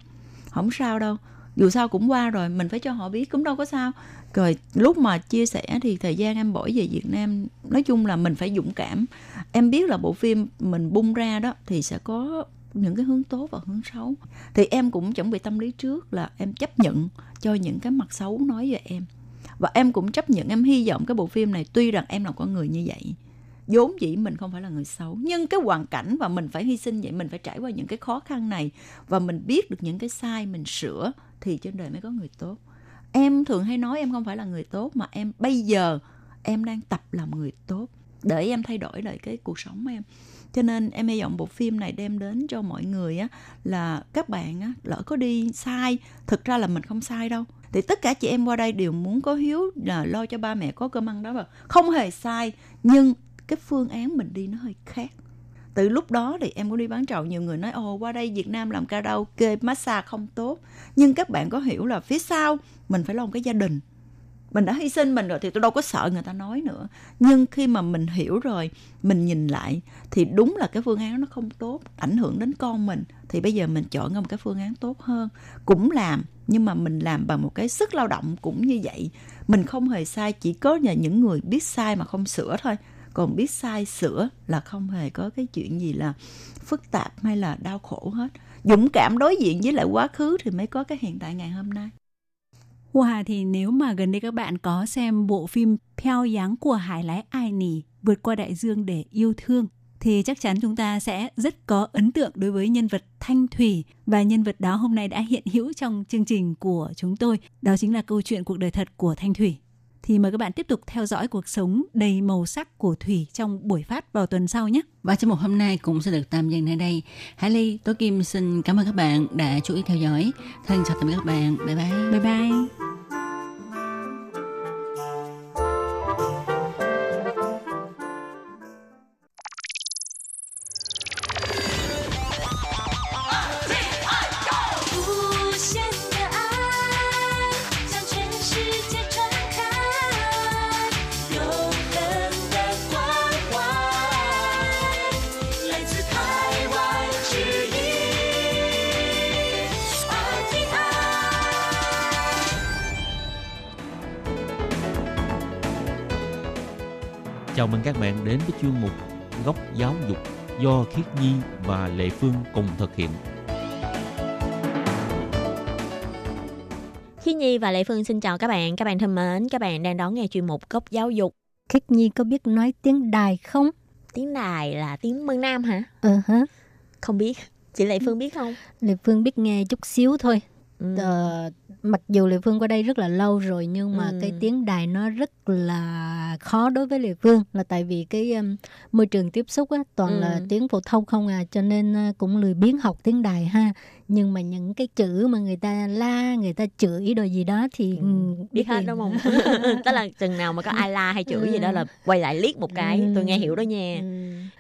không sao đâu. Dù sao cũng qua rồi mình phải cho họ biết cũng đâu có sao rồi lúc mà chia sẻ thì thời gian em bỏ về Việt Nam, nói chung là mình phải dũng cảm. Em biết là bộ phim mình bung ra đó thì sẽ có những cái hướng tốt và hướng xấu. Thì em cũng chuẩn bị tâm lý trước là em chấp nhận cho những cái mặt xấu nói về em. Và em cũng chấp nhận, em hy vọng cái bộ phim này tuy rằng em là con người như vậy, vốn dĩ mình không phải là người xấu, nhưng cái hoàn cảnh và mình phải hy sinh vậy, mình phải trải qua những cái khó khăn này và mình biết được những cái sai mình sửa thì trên đời mới có người tốt em thường hay nói em không phải là người tốt, mà em, bây giờ em đang tập làm người tốt để em thay đổi lại cái cuộc sống em. Cho nên em hy vọng bộ phim này đem đến cho mọi người á, là các bạn á, lỡ có đi sai, thực ra là mình không sai đâu. Thì tất cả chị em qua đây đều muốn có hiếu là lo cho ba mẹ có cơm ăn đó mà. Không hề sai, nhưng cái phương án mình đi nó hơi khác từ lúc đó thì em cũng đi bán trầu, nhiều người nói, ồ, qua đây Việt Nam làm karaoke, massage không tốt. Nhưng các bạn có hiểu là phía sau mình phải lo một cái gia đình. Mình đã hy sinh mình rồi thì tôi đâu có sợ người ta nói nữa. Nhưng khi mà mình hiểu rồi, mình nhìn lại, thì đúng là cái phương án nó không tốt, ảnh hưởng đến con mình. Thì bây giờ mình chọn ra một cái phương án tốt hơn, cũng làm, nhưng mà mình làm bằng một cái sức lao động cũng như vậy. Mình không hề sai, chỉ có là những người biết sai mà không sửa thôi còn biết sai sửa là không hề có cái chuyện gì là phức tạp hay là đau khổ hết dũng cảm đối diện với lại quá khứ thì mới có cái hiện tại ngày hôm nay Wow, thì nếu mà gần đây các bạn có xem bộ phim Theo dáng của Hải lái ai nỉ vượt qua đại dương để yêu thương thì chắc chắn chúng ta sẽ rất có ấn tượng đối với nhân vật Thanh Thủy và nhân vật đó hôm nay đã hiện hữu trong chương trình của chúng tôi. Đó chính là câu chuyện cuộc đời thật của Thanh Thủy. Thì mời các bạn tiếp tục theo dõi cuộc sống đầy màu sắc của Thủy trong buổi phát vào tuần sau nhé. Và chương mục hôm nay cũng sẽ được tạm dừng nơi đây. Hải Ly, Tố Kim xin cảm ơn các bạn đã chú ý theo dõi. Thân chào tạm biệt các bạn. Bye bye. Bye bye. Chào mừng các bạn đến với chuyên mục Góc Giáo dục do Khiết Nhi và Lệ Phương cùng thực hiện. Khi Nhi và Lệ Phương xin chào các bạn. Các bạn thân mến, các bạn đang đón nghe chuyên mục Góc Giáo dục. Khiết Nhi có biết nói tiếng đài không? Tiếng đài là tiếng Mân Nam hả? Ờ hả. Không biết. Chị Lệ Phương biết không? Lệ Phương biết nghe chút xíu thôi. Ừ. Ờ, mặc dù Lệ Phương qua đây rất là lâu rồi nhưng mà Ừ. cái tiếng đài nó rất là khó đối với Lệ Phương là tại vì cái um, môi trường tiếp xúc á toàn Ừ. là tiếng phổ thông không à cho nên uh, cũng lười biếng học tiếng đài ha nhưng mà những cái chữ mà người ta la người ta chửi đồ gì đó thì Ừ. ừ, biết hết đúng không? Tức là chừng nào mà có ai la hay chửi gì đó là quay lại liếc một cái. Ừ. Tôi nghe hiểu đó nha. Ừ.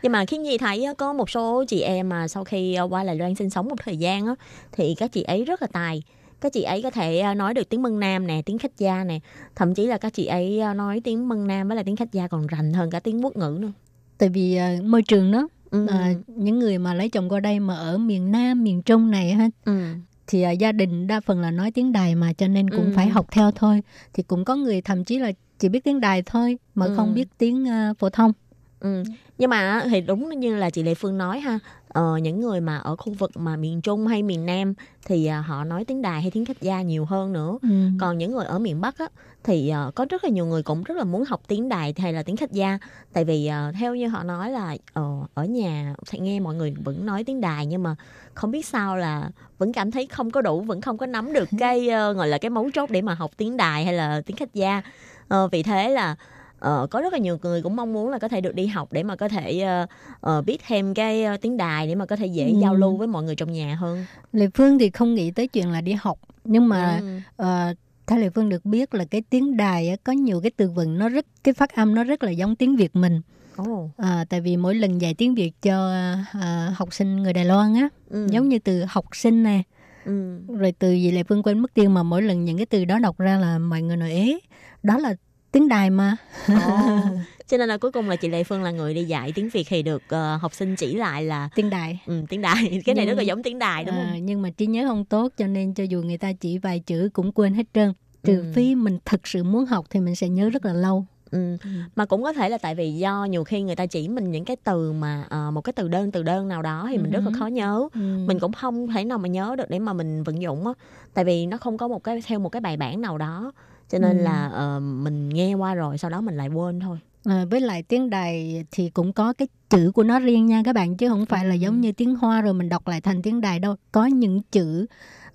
Nhưng mà khiến Nhi thấy có một số chị em mà sau khi ờ, qua Đài Loan sinh sống một thời gian á, thì các chị ấy rất là tài. Các chị ấy có thể ờ, nói được tiếng Mân Nam nè, tiếng khách gia nè. Thậm chí là các chị ấy ờ, nói tiếng Mân Nam với là tiếng khách gia còn rành hơn cả tiếng quốc ngữ nữa. tại vì uh, môi trường đó Ừ. à, những người mà lấy chồng qua đây mà ở miền Nam miền Trung này ha ừ. thì à, gia đình đa phần là nói tiếng đài mà cho nên cũng Ừ. phải học theo thôi thì cũng có người thậm chí là chỉ biết tiếng đài thôi mà Ừ. không biết tiếng à, phổ thông Ừ. Nhưng mà thì đúng như là chị Lệ Phương nói ha, ờ, những người mà ở khu vực mà miền Trung hay miền Nam thì à, họ nói tiếng Đài hay tiếng khách gia nhiều hơn nữa. ừ. Còn những người ở miền Bắc á, thì à, có rất là nhiều người cũng rất là muốn học tiếng Đài hay là tiếng khách gia. Tại vì à, theo như họ nói là ờ, ở nhà nghe mọi người vẫn nói tiếng Đài nhưng mà không biết sao là vẫn cảm thấy không có đủ, vẫn không có nắm được cái ờ, gọi là cái mấu chốt để mà học tiếng Đài hay là tiếng khách gia. Ờ, vì thế là Ờ, có rất là nhiều người cũng mong muốn là có thể được đi học để mà có thể ờ, ờ, biết thêm cái tiếng đài để mà có thể dễ Ừ. giao lưu với mọi người trong nhà hơn. Lệ Phương thì không nghĩ tới chuyện là đi học nhưng mà Ừ. ờ, theo Lệ Phương được biết là cái tiếng đài có nhiều cái từ vựng nó rất cái phát âm nó rất là giống tiếng Việt mình Ồ. à, tại vì mỗi lần dạy tiếng Việt cho à, học sinh người Đài Loan á Ừ. giống như từ học sinh nè Ừ. rồi từ gì Lệ Phương quên mất tiêu mà mỗi lần những cái từ đó đọc ra là mọi người nói ế đó là tiếng đài mà Ồ. Cho nên là cuối cùng là chị Lệ Phương là người đi dạy tiếng Việt thì được ờ, học sinh chỉ lại là tiếng đài ừ, tiếng đài. Cái này Nhưng- rất là giống tiếng đài đúng À, không? nhưng mà trí nhớ không tốt cho nên cho dù người ta chỉ vài chữ cũng quên hết trơn trừ Ừ. phi mình thực sự muốn học thì mình sẽ nhớ rất là lâu Ừ. Mà cũng có thể là tại vì do nhiều khi người ta chỉ mình những cái từ mà ờ, một cái từ đơn từ đơn nào đó thì mình rất là Ừ. khó nhớ. ừ. Mình cũng không thể nào mà nhớ được để mà mình vận dụng á. Tại vì nó không có một cái theo một cái bài bản nào đó. Cho nên Ừ. là ờ, mình nghe qua rồi sau đó mình lại quên thôi. À, với lại tiếng đài thì cũng có cái chữ của nó riêng nha các bạn chứ không phải là giống như tiếng hoa rồi mình đọc lại thành tiếng đài đâu có những chữ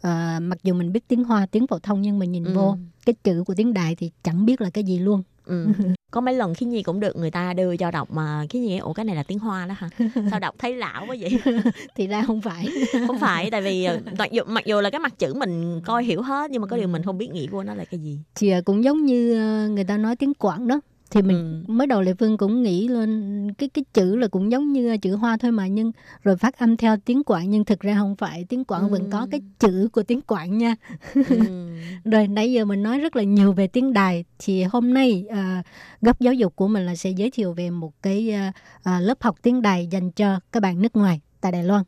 à, mặc dù mình biết tiếng hoa tiếng phổ thông nhưng mà nhìn Ừ. vô cái chữ của tiếng đài thì chẳng biết là cái gì luôn Ừ. có mấy lần khí nhi cũng được người ta đưa cho đọc mà khí nhi ủa cái này là tiếng hoa đó hả? Sao đọc thấy lão quá vậy? Thì ra không phải. Không phải tại vì ờ, mặc dù mặc dù là cái mặt chữ mình coi hiểu hết nhưng mà có điều Ừ. mình không biết nghĩa của nó là cái gì. Thì à, cũng giống như à, người ta nói tiếng quảng đó thì mình Ừ. mới đầu lệ phương cũng nghĩ lên cái cái chữ là cũng giống như chữ hoa thôi mà nhưng rồi phát âm theo tiếng quảng nhưng thực ra không phải tiếng quảng vẫn Ừ. có cái chữ của tiếng quảng nha ừ. rồi nãy giờ mình nói rất là nhiều về tiếng đài thì hôm nay à, góc giáo dục của mình là sẽ giới thiệu về một cái à, lớp học tiếng đài dành cho các bạn nước ngoài tại Đài Loan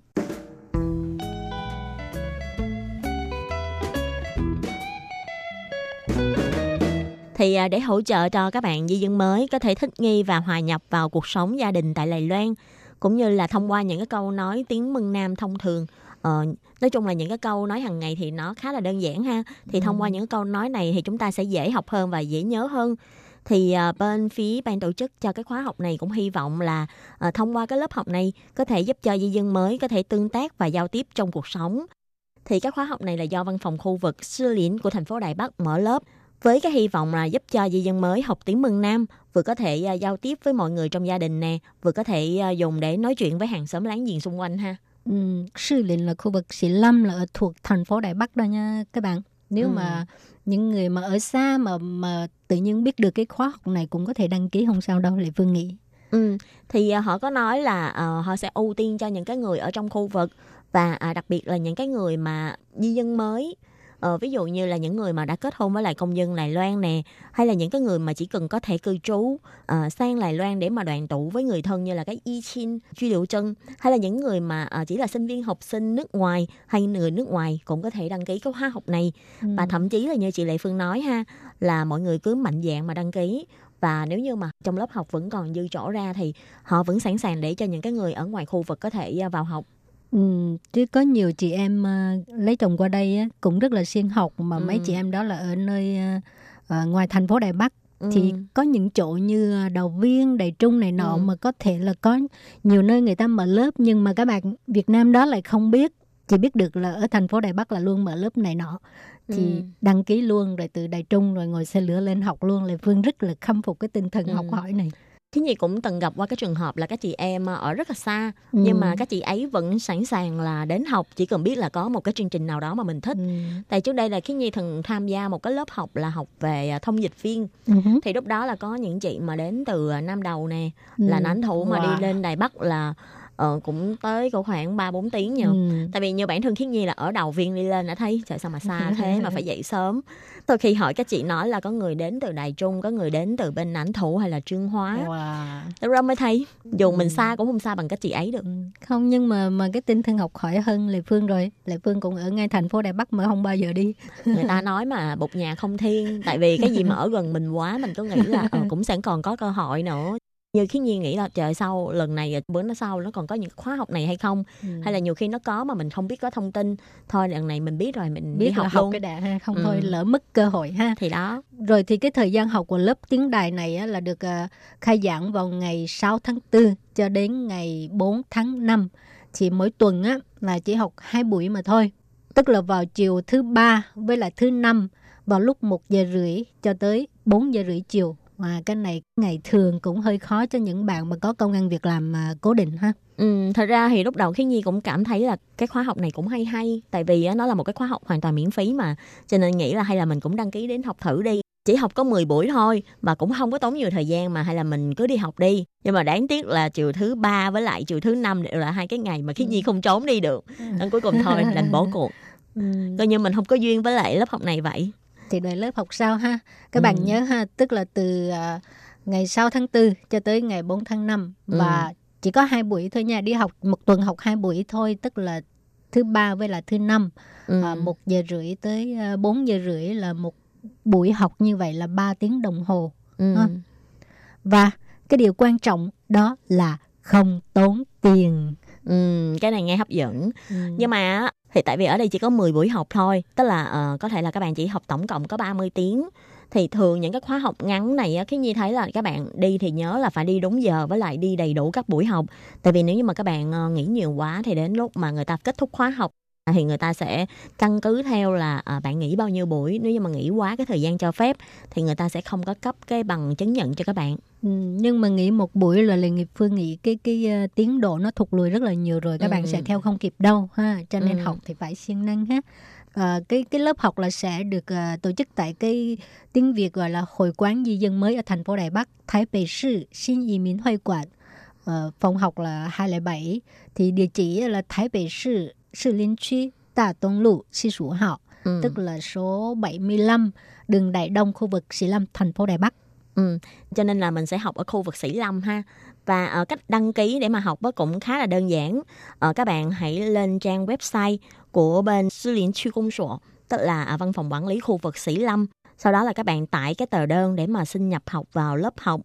thì à, để hỗ trợ cho các bạn di dân mới có thể thích nghi và hòa nhập vào cuộc sống gia đình tại Đài Loan cũng như là thông qua những cái câu nói tiếng Mân Nam thông thường. Ờ, nói chung là những cái câu nói hàng ngày thì nó khá là đơn giản ha. Thì thông qua những cái câu nói này thì chúng ta sẽ dễ học hơn và dễ nhớ hơn. Thì à, bên phía ban tổ chức cho cái khóa học này cũng hy vọng là à, thông qua cái lớp học này có thể giúp cho di dân mới có thể tương tác và giao tiếp trong cuộc sống. Thì các khóa học này là do văn phòng khu vực Sư Liễn của thành phố Đài Bắc mở lớp với cái hy vọng là giúp cho di dân mới học tiếng Mân Nam vừa có thể à, giao tiếp với mọi người trong gia đình nè vừa có thể à, dùng để nói chuyện với hàng xóm láng giềng xung quanh ha. Um, Sư Lĩnh là khu vực Sĩ Lâm là ở thuộc thành phố Đài Bắc đó nha các bạn. Nếu Ừ. mà những người mà ở xa mà mà tự nhiên biết được cái khóa học này cũng có thể đăng ký không sao đâu Lệ Phương nghĩ Ừ, thì à, họ có nói là à, họ sẽ ưu tiên cho những cái người ở trong khu vực và à, đặc biệt là những cái người mà di dân mới Ờ, ví dụ như là những người mà đã kết hôn với lại công dân Đài Loan nè hay là những cái người mà chỉ cần có thể cư trú à, sang Đài Loan để mà đoàn tụ với người thân như là cái Y Chin, Truy Liệu Trân hay là những người mà à, chỉ là sinh viên học sinh nước ngoài hay người nước ngoài cũng có thể đăng ký cái khóa học này. Ừ. và thậm chí là như chị Lệ Phương nói ha là mọi người cứ mạnh dạn mà đăng ký. Và nếu như mà trong lớp học vẫn còn dư chỗ ra thì họ vẫn sẵn sàng để cho những cái người ở ngoài khu vực có thể à, vào học Ừ, chứ có nhiều chị em à, lấy chồng qua đây á, cũng rất là siêng học mà Ừ. mấy chị em đó là ở nơi à, ngoài thành phố Đài Bắc Ừ. thì có những chỗ như Đào Viên, Đài Trung này nọ Ừ. mà có thể là có nhiều nơi người ta mở lớp nhưng mà các bạn Việt Nam đó lại không biết chỉ biết được là ở thành phố Đài Bắc là luôn mở lớp này nọ thì Ừ. đăng ký luôn rồi từ Đài Trung rồi ngồi xe lửa lên học luôn là Phương rất là khâm phục cái tinh thần Ừ. học hỏi này Khiến Nhi cũng từng gặp qua cái trường hợp là các chị em ở rất là xa Ừ. nhưng mà các chị ấy vẫn sẵn sàng là đến học chỉ cần biết là có một cái chương trình nào đó mà mình thích. Ừ. Tại trước đây là Khiến Nhi từng tham gia một cái lớp học là học về à, thông dịch viên Ừ thì lúc đó là có những chị mà đến từ à, Nam Đầu nè là Ừ. nánh thủ mà Wow. đi lên Đài Bắc là ờ, cũng tới khoảng 3 4 tiếng nhau. Ừ. Tại vì như bản thân Khiết Nhi là ở đầu viên đi lên đã thấy trời sao mà xa thế mà phải dậy sớm. Tôi khi hỏi các chị nói là có người đến từ Đài Trung, có người đến từ bên Ảnh Thủ hay là Trương Hóa. Wow. Lúc đó mới thấy dù mình Ừ. xa cũng không xa bằng các chị ấy được. Ừ, không nhưng mà mà cái tinh thần học hỏi hơn Lệ Phương rồi Lệ Phương cũng ở ngay thành phố Đài Bắc mà không bao giờ đi Người ta nói mà bục nhà không thiên tại vì cái gì mà ở gần mình quá mình cứ nghĩ là ờ, cũng sẽ còn có cơ hội nữa. Như khi Nhi nghĩ là trời sau lần này bữa nó sau nó còn có những khóa học này hay không? Hay là nhiều khi nó có mà mình không biết có thông tin thôi lần này mình biết rồi mình biết đi học học luôn. cái đã ha không Ừ. thôi lỡ mất cơ hội ha. Thì đó. Rồi thì cái thời gian học của lớp tiếng Đài này á, là được à, khai giảng vào ngày 6 tháng 4 cho đến ngày 4 tháng 5 thì mỗi tuần á là chỉ học hai buổi mà thôi. Tức là vào chiều thứ ba với lại thứ năm vào lúc 1 giờ rưỡi cho tới 4 giờ rưỡi chiều mà cái này ngày thường cũng hơi khó cho những bạn mà có công ăn việc làm à, cố định ha. Ừ, thật ra thì lúc đầu khi Nhi cũng cảm thấy là cái khóa học này cũng hay hay tại vì nó là một cái khóa học hoàn toàn miễn phí mà. Cho nên nghĩ là hay là mình cũng đăng ký đến học thử đi. Chỉ học có 10 buổi thôi và cũng không có tốn nhiều thời gian mà hay là mình cứ đi học đi. Nhưng mà đáng tiếc là chiều thứ ba với lại chiều thứ năm đều là hai cái ngày mà khi Nhi không trốn đi được. Nên cuối cùng thôi đành bỏ cuộc. Ừ. coi như mình không có duyên với lại lớp học này vậy thì đợi lớp học sau ha các Ừ. bạn nhớ ha tức là từ à, ngày 6 tháng 4 cho tới ngày 4 tháng 5 và Ừ. chỉ có hai buổi thôi nha đi học một tuần học hai buổi thôi tức là thứ ba với là thứ năm ừ. à, một giờ rưỡi tới à, 4 giờ rưỡi là một buổi học như vậy là 3 tiếng đồng hồ ừ. ha. và cái điều quan trọng đó là không tốn tiền Ừ, cái này nghe hấp dẫn ừ. Nhưng mà thì tại vì ở đây chỉ có 10 buổi học thôi, tức là uh, có thể là các bạn chỉ học tổng cộng có 30 tiếng. Thì thường những cái khóa học ngắn này khi cái Nhi thấy là các bạn đi thì nhớ là phải đi đúng giờ với lại đi đầy đủ các buổi học. Tại vì nếu như mà các bạn ờ, nghỉ nhiều quá thì đến lúc mà người ta kết thúc khóa học thì người ta sẽ căn cứ theo là à, bạn nghỉ bao nhiêu buổi nếu như mà nghỉ quá cái thời gian cho phép thì người ta sẽ không có cấp cái bằng chứng nhận cho các bạn Ừ, nhưng mà nghỉ một buổi là Lê Nghiệp Phương nghĩ cái cái ờ, tiến độ nó thụt lùi rất là nhiều rồi các Ừ. bạn sẽ theo không kịp đâu ha cho nên Ừ. học thì phải siêng năng ha Ờ, cái cái lớp học là sẽ được ờ, tổ chức tại cái tiếng Việt gọi là Hội quán di dân mới ở thành phố Đài Bắc Thái Bắc 市 Xin Y Miến Hội Quản Ờ, phòng học là 207 thì địa chỉ là Thái Bắc 市 Sư Liên 区 Tông Lụ Si Sủ Hảo ừ. tức là số 75 đường Đại Đông khu vực Sĩ Lâm thành phố Đài Bắc Ừ, cho nên là mình sẽ học ở khu vực Sĩ Lâm ha. Và ờ, cách đăng ký để mà học cũng khá là đơn giản. Ờ, các bạn hãy lên trang website của bên Sư Liên Chu Công Sổ, tức là à, văn phòng quản lý khu vực Sĩ Lâm. Sau đó là các bạn tải cái tờ đơn để mà xin nhập học vào lớp học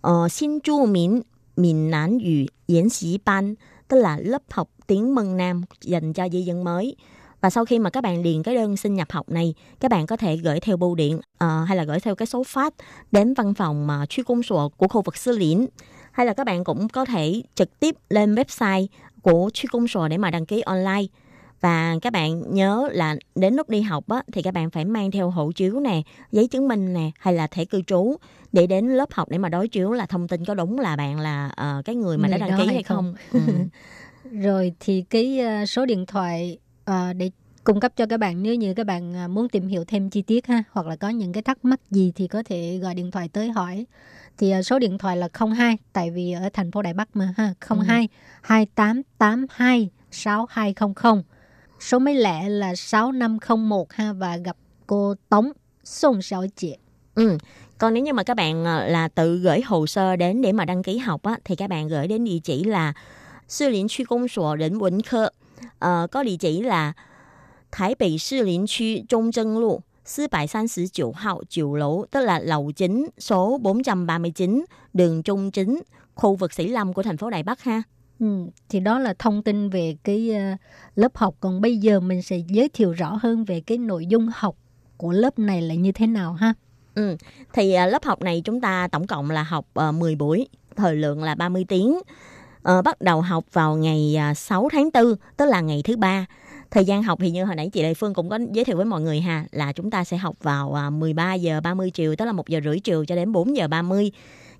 ờ, Xin Chu Miễn Miền Nam ngữ Diễn sĩ ban, tức là lớp học tiếng Mân Nam dành cho di dân mới. Và sau khi mà các bạn điền cái đơn xin nhập học này, các bạn có thể gửi theo bưu điện ờ, hay là gửi theo cái số phát đến văn phòng mà truy công sổ của khu vực Sư Liễn hay là các bạn cũng có thể trực tiếp lên website của truy công sổ để mà đăng ký online và các bạn nhớ là đến lúc đi học á, thì các bạn phải mang theo hộ chiếu nè, giấy chứng minh nè hay là thẻ cư trú để đến lớp học để mà đối chiếu là thông tin có đúng là bạn là ờ, cái người mà đã Người đăng đó ký hay hay không. không. Ừ. Rồi thì cái ờ, số điện thoại ờ, để cung cấp cho các bạn nếu như các bạn ờ, muốn tìm hiểu thêm chi tiết ha hoặc là có những cái thắc mắc gì thì có thể gọi điện thoại tới hỏi. Thì số điện thoại là 02 tại vì ở thành phố Đài Bắc mà ha, 02 2882 6200. Số máy lẻ là 6501 ha và gặp cô Tống Sông Sáu Chị. Ừ. Còn nếu như mà các bạn là tự gửi hồ sơ đến để mà đăng ký học á, thì các bạn gửi đến địa chỉ là Sư Liên区Công Sở人文科 ờ, có địa chỉ là Thái Bắc Sư Liên区Trung正Lộ 439 hào Chiều Lỗ, tức là lầu chính số 439, đường Trung Chính, khu vực Sĩ Lâm của thành phố Đài Bắc ha. Ừ, thì đó là thông tin về cái uh, lớp học. Còn bây giờ mình sẽ giới thiệu rõ hơn về cái nội dung học của lớp này là như thế nào ha. Ừ, thì uh, lớp học này chúng ta tổng cộng là học uh, 10 buổi, thời lượng là 30 tiếng. Uh, bắt đầu học vào ngày à, uh, 6 tháng 4, tức là ngày thứ ba. Thời gian học thì như hồi nãy chị Lê Phương cũng có giới thiệu với mọi người ha, là chúng ta sẽ học vào à, uh, 13 giờ 30 chiều, tức là 1 giờ rưỡi chiều cho đến 4 giờ 30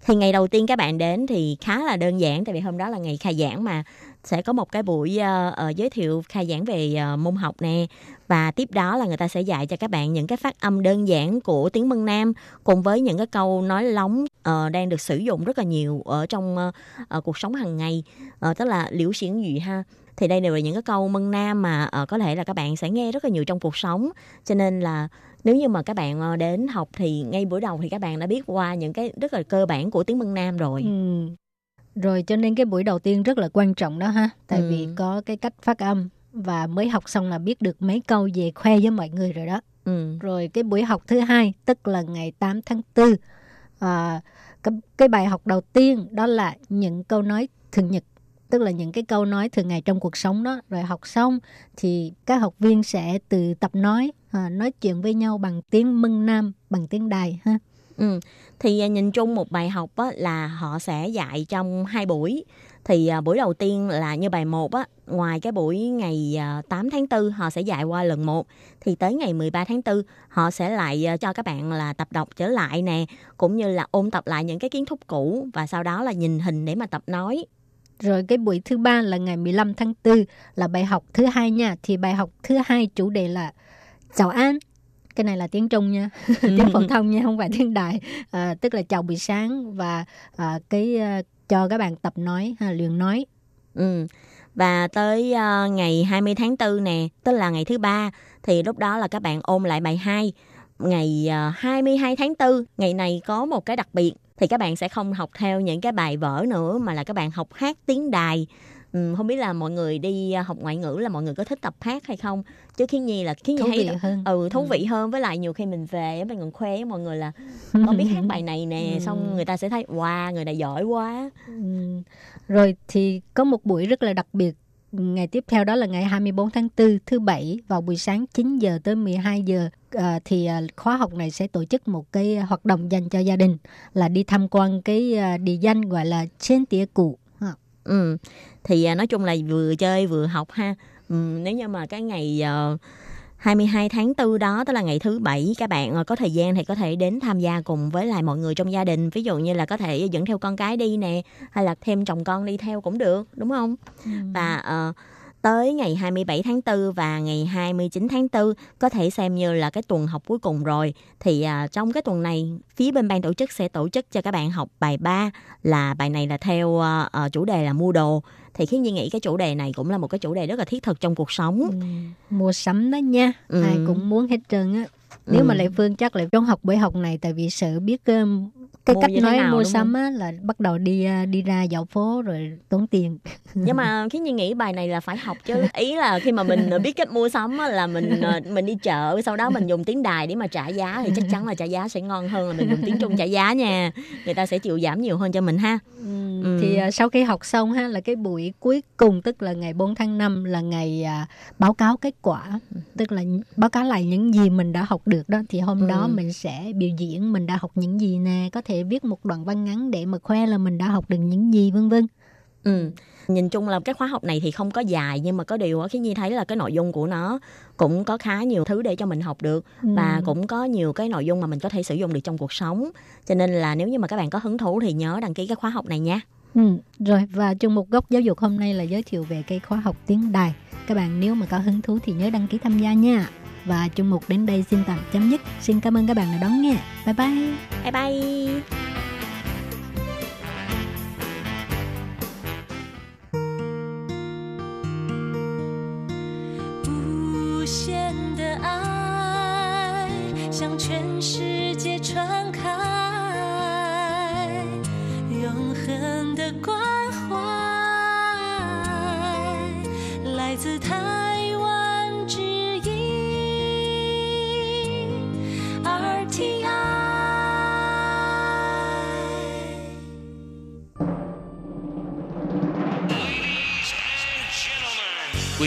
thì ngày đầu tiên các bạn đến thì khá là đơn giản tại vì hôm đó là ngày khai giảng mà. Sẽ có một cái buổi uh, uh, giới thiệu khai giảng về uh, môn học nè. Và tiếp đó là người ta sẽ dạy cho các bạn những cái phát âm đơn giản của tiếng Mân Nam cùng với những cái câu nói lóng uh, đang được sử dụng rất là nhiều ở trong uh, uh, cuộc sống hàng ngày uh, tức là liễu xiển dụy ha thì đây đều là những cái câu Mân Nam mà uh, có thể là các bạn sẽ nghe rất là nhiều trong cuộc sống cho nên là nếu như mà các bạn đến học thì ngay buổi đầu thì các bạn đã biết qua những cái rất là cơ bản của tiếng Mân Nam rồi. Ừ. Rồi cho nên cái buổi đầu tiên rất là quan trọng đó ha, tại ừ. vì có cái cách phát âm và mới học xong là biết được mấy câu về khoe với mọi người rồi đó. Ừ. Rồi cái buổi học thứ hai tức là ngày 8 tháng 4 à, cái, cái bài học đầu tiên đó là những câu nói thường nhật tức là những cái câu nói thường ngày trong cuộc sống đó. Rồi học xong thì các học viên sẽ từ tập nói à, nói chuyện với nhau bằng tiếng mân nam bằng tiếng đài ha ừ. thì à, nhìn chung một bài học á, là họ sẽ dạy trong hai buổi thì à, buổi đầu tiên là như bài 1 á, ngoài cái buổi ngày à, 8 tháng 4 họ sẽ dạy qua lần 1 thì tới ngày 13 tháng 4 họ sẽ lại à, cho các bạn là tập đọc trở lại nè, cũng như là ôn tập lại những cái kiến thức cũ và sau đó là nhìn hình để mà tập nói. Rồi cái buổi thứ ba là ngày 15 tháng 4 là bài học thứ hai nha. Thì bài học thứ hai chủ đề là chào an. Cái này là tiếng Trung nha, tiếng phổ thông nha, không phải tiếng Đại. À, tức là chào buổi sáng và à, cái à, cho các bạn tập nói, ha, luyện nói. Ừ. Và tới uh, ngày 20 tháng 4 nè, tức là ngày thứ ba thì lúc đó là các bạn ôn lại bài 2. Ngày uh, 22 tháng 4, ngày này có một cái đặc biệt thì các bạn sẽ không học theo những cái bài vở nữa mà là các bạn học hát tiếng đài Ừ, không biết là mọi người đi học ngoại ngữ là mọi người có thích tập hát hay không chứ khiến nhi là khiến nhi thú thấy vị hơn. ừ thú vị hơn với lại nhiều khi mình về mình còn khoe với mọi người là con biết hát bài này nè Ừ. xong người ta sẽ thấy wow người này giỏi quá Ừ. Rồi thì có một buổi rất là đặc biệt ngày tiếp theo đó là ngày 24 tháng 4 thứ bảy vào buổi sáng 9 giờ tới 12 giờ à, thì à, khóa học này sẽ tổ chức một cái hoạt động dành cho gia đình là đi tham quan cái à, địa danh gọi là trên tía cụ. Ừ. Thì à, nói chung là vừa chơi vừa học ha. Ừ, nếu như mà cái ngày uh, 22 tháng 4 đó tức là ngày thứ bảy các bạn ờ, có thời gian thì có thể đến tham gia cùng với lại mọi người trong gia đình. Ví dụ như là có thể dẫn theo con cái đi nè hay là thêm chồng con đi theo cũng được đúng không? Và ờ, tới ngày 27 tháng 4 và ngày 29 tháng 4 có thể xem như là cái tuần học cuối cùng rồi thì à, trong cái tuần này phía bên ban tổ chức sẽ tổ chức cho các bạn học bài 3 là bài này là theo ờ, ờ, chủ đề là mua đồ thì khiến Nhi nghĩ cái chủ đề này cũng là một cái chủ đề rất là thiết thực trong cuộc sống Ừ. mua sắm đó nha Ừ. ai cũng muốn hết trơn á nếu mà Ừ. Lệ Phương chắc là trong học buổi học này tại vì sợ biết um, cái Mua cách như nói nào, mua sắm á là bắt đầu đi à, đi ra dạo phố rồi tốn tiền. Nhưng mà khiến Nhi nghĩ bài này là phải học chứ. Ý là khi mà mình biết cách mua sắm á, là mình ờ, mình đi chợ sau đó mình dùng tiếng đài để mà trả giá thì chắc chắn là trả giá sẽ ngon hơn là mình dùng tiếng trung trả giá nha. Người ta sẽ chịu giảm nhiều hơn cho mình ha. Ừ, Ừ. Thì à, sau khi học xong ha là cái buổi cuối cùng tức là ngày 4 tháng 5 là ngày à, báo cáo kết quả. Tức là báo cáo lại những gì mình đã học được đó thì hôm đó Ừ. mình sẽ biểu diễn mình đã học những gì nè có thể viết một đoạn văn ngắn để mà khoe là mình đã học được những gì vân vân Ừ. Nhìn chung là cái khóa học này thì không có dài nhưng mà có điều khi Nhi thấy là cái nội dung của nó cũng có khá nhiều thứ để cho mình học được và Ừ. cũng có nhiều cái nội dung mà mình có thể sử dụng được trong cuộc sống. Cho nên là nếu như mà các bạn có hứng thú thì nhớ đăng ký cái khóa học này nha. Ừ, rồi và chung một góc giáo dục hôm nay là giới thiệu về cái khóa học tiếng đài. Các bạn nếu mà có hứng thú thì nhớ đăng ký tham gia nha. Và chung mục đến đây xin tạm chấm dứt. Xin cảm ơn các bạn đã đón nghe. Bye bye. Bye bye. Hãy subscribe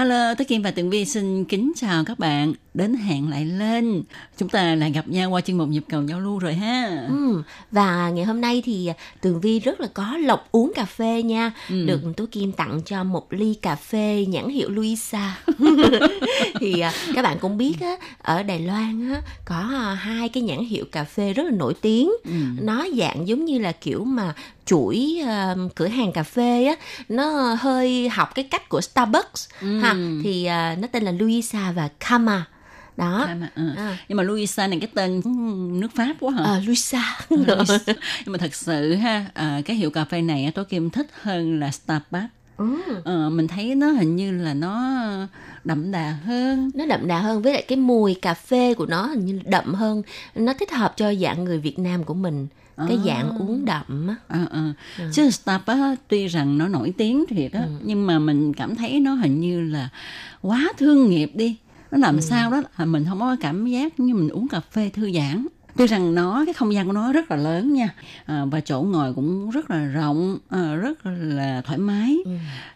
Hello, Tố Kim và Tường Vi xin kính chào các bạn. Đến hẹn lại lên. Chúng ta lại gặp nhau qua chuyên mục nhịp cầu giao lưu rồi ha. Ừ, và ngày hôm nay thì Tường Vi rất là có lộc uống cà phê nha. Ừ. Được Tú Kim tặng cho một ly cà phê nhãn hiệu Luisa. thì à, các bạn cũng biết á, ở Đài Loan á, có à, hai cái nhãn hiệu cà phê rất là nổi tiếng. Ừ. Nó dạng giống như là kiểu mà chuỗi à, cửa hàng cà phê á, nó hơi học cái cách của Starbucks Ừ. ha. Thì à, nó tên là Luisa và Kama. Đó. À, mà, ừ. À. Nhưng mà Luisa này cái tên nước Pháp quá hả? À, Luisa. Luisa. Nhưng mà thật sự ha, à, cái hiệu cà phê này Tố Kim thích hơn là Starbucks. Ừ. Ờ, mình thấy nó hình như là nó đậm đà hơn. nó đậm đà hơn với lại cái mùi cà phê của nó hình như đậm hơn nó thích hợp cho dạng người Việt Nam của mình cái À. dạng uống đậm á Ờ, ờ. Chứ Starbucks á, tuy rằng nó nổi tiếng thiệt á, nhưng mà mình cảm thấy nó hình như là quá thương nghiệp đi. Nó làm sao đó mình không có cảm giác như mình uống cà phê thư giãn. Tuy rằng nó cái không gian của nó rất là lớn nha. À, và chỗ ngồi cũng rất là rộng à, rất là thoải mái.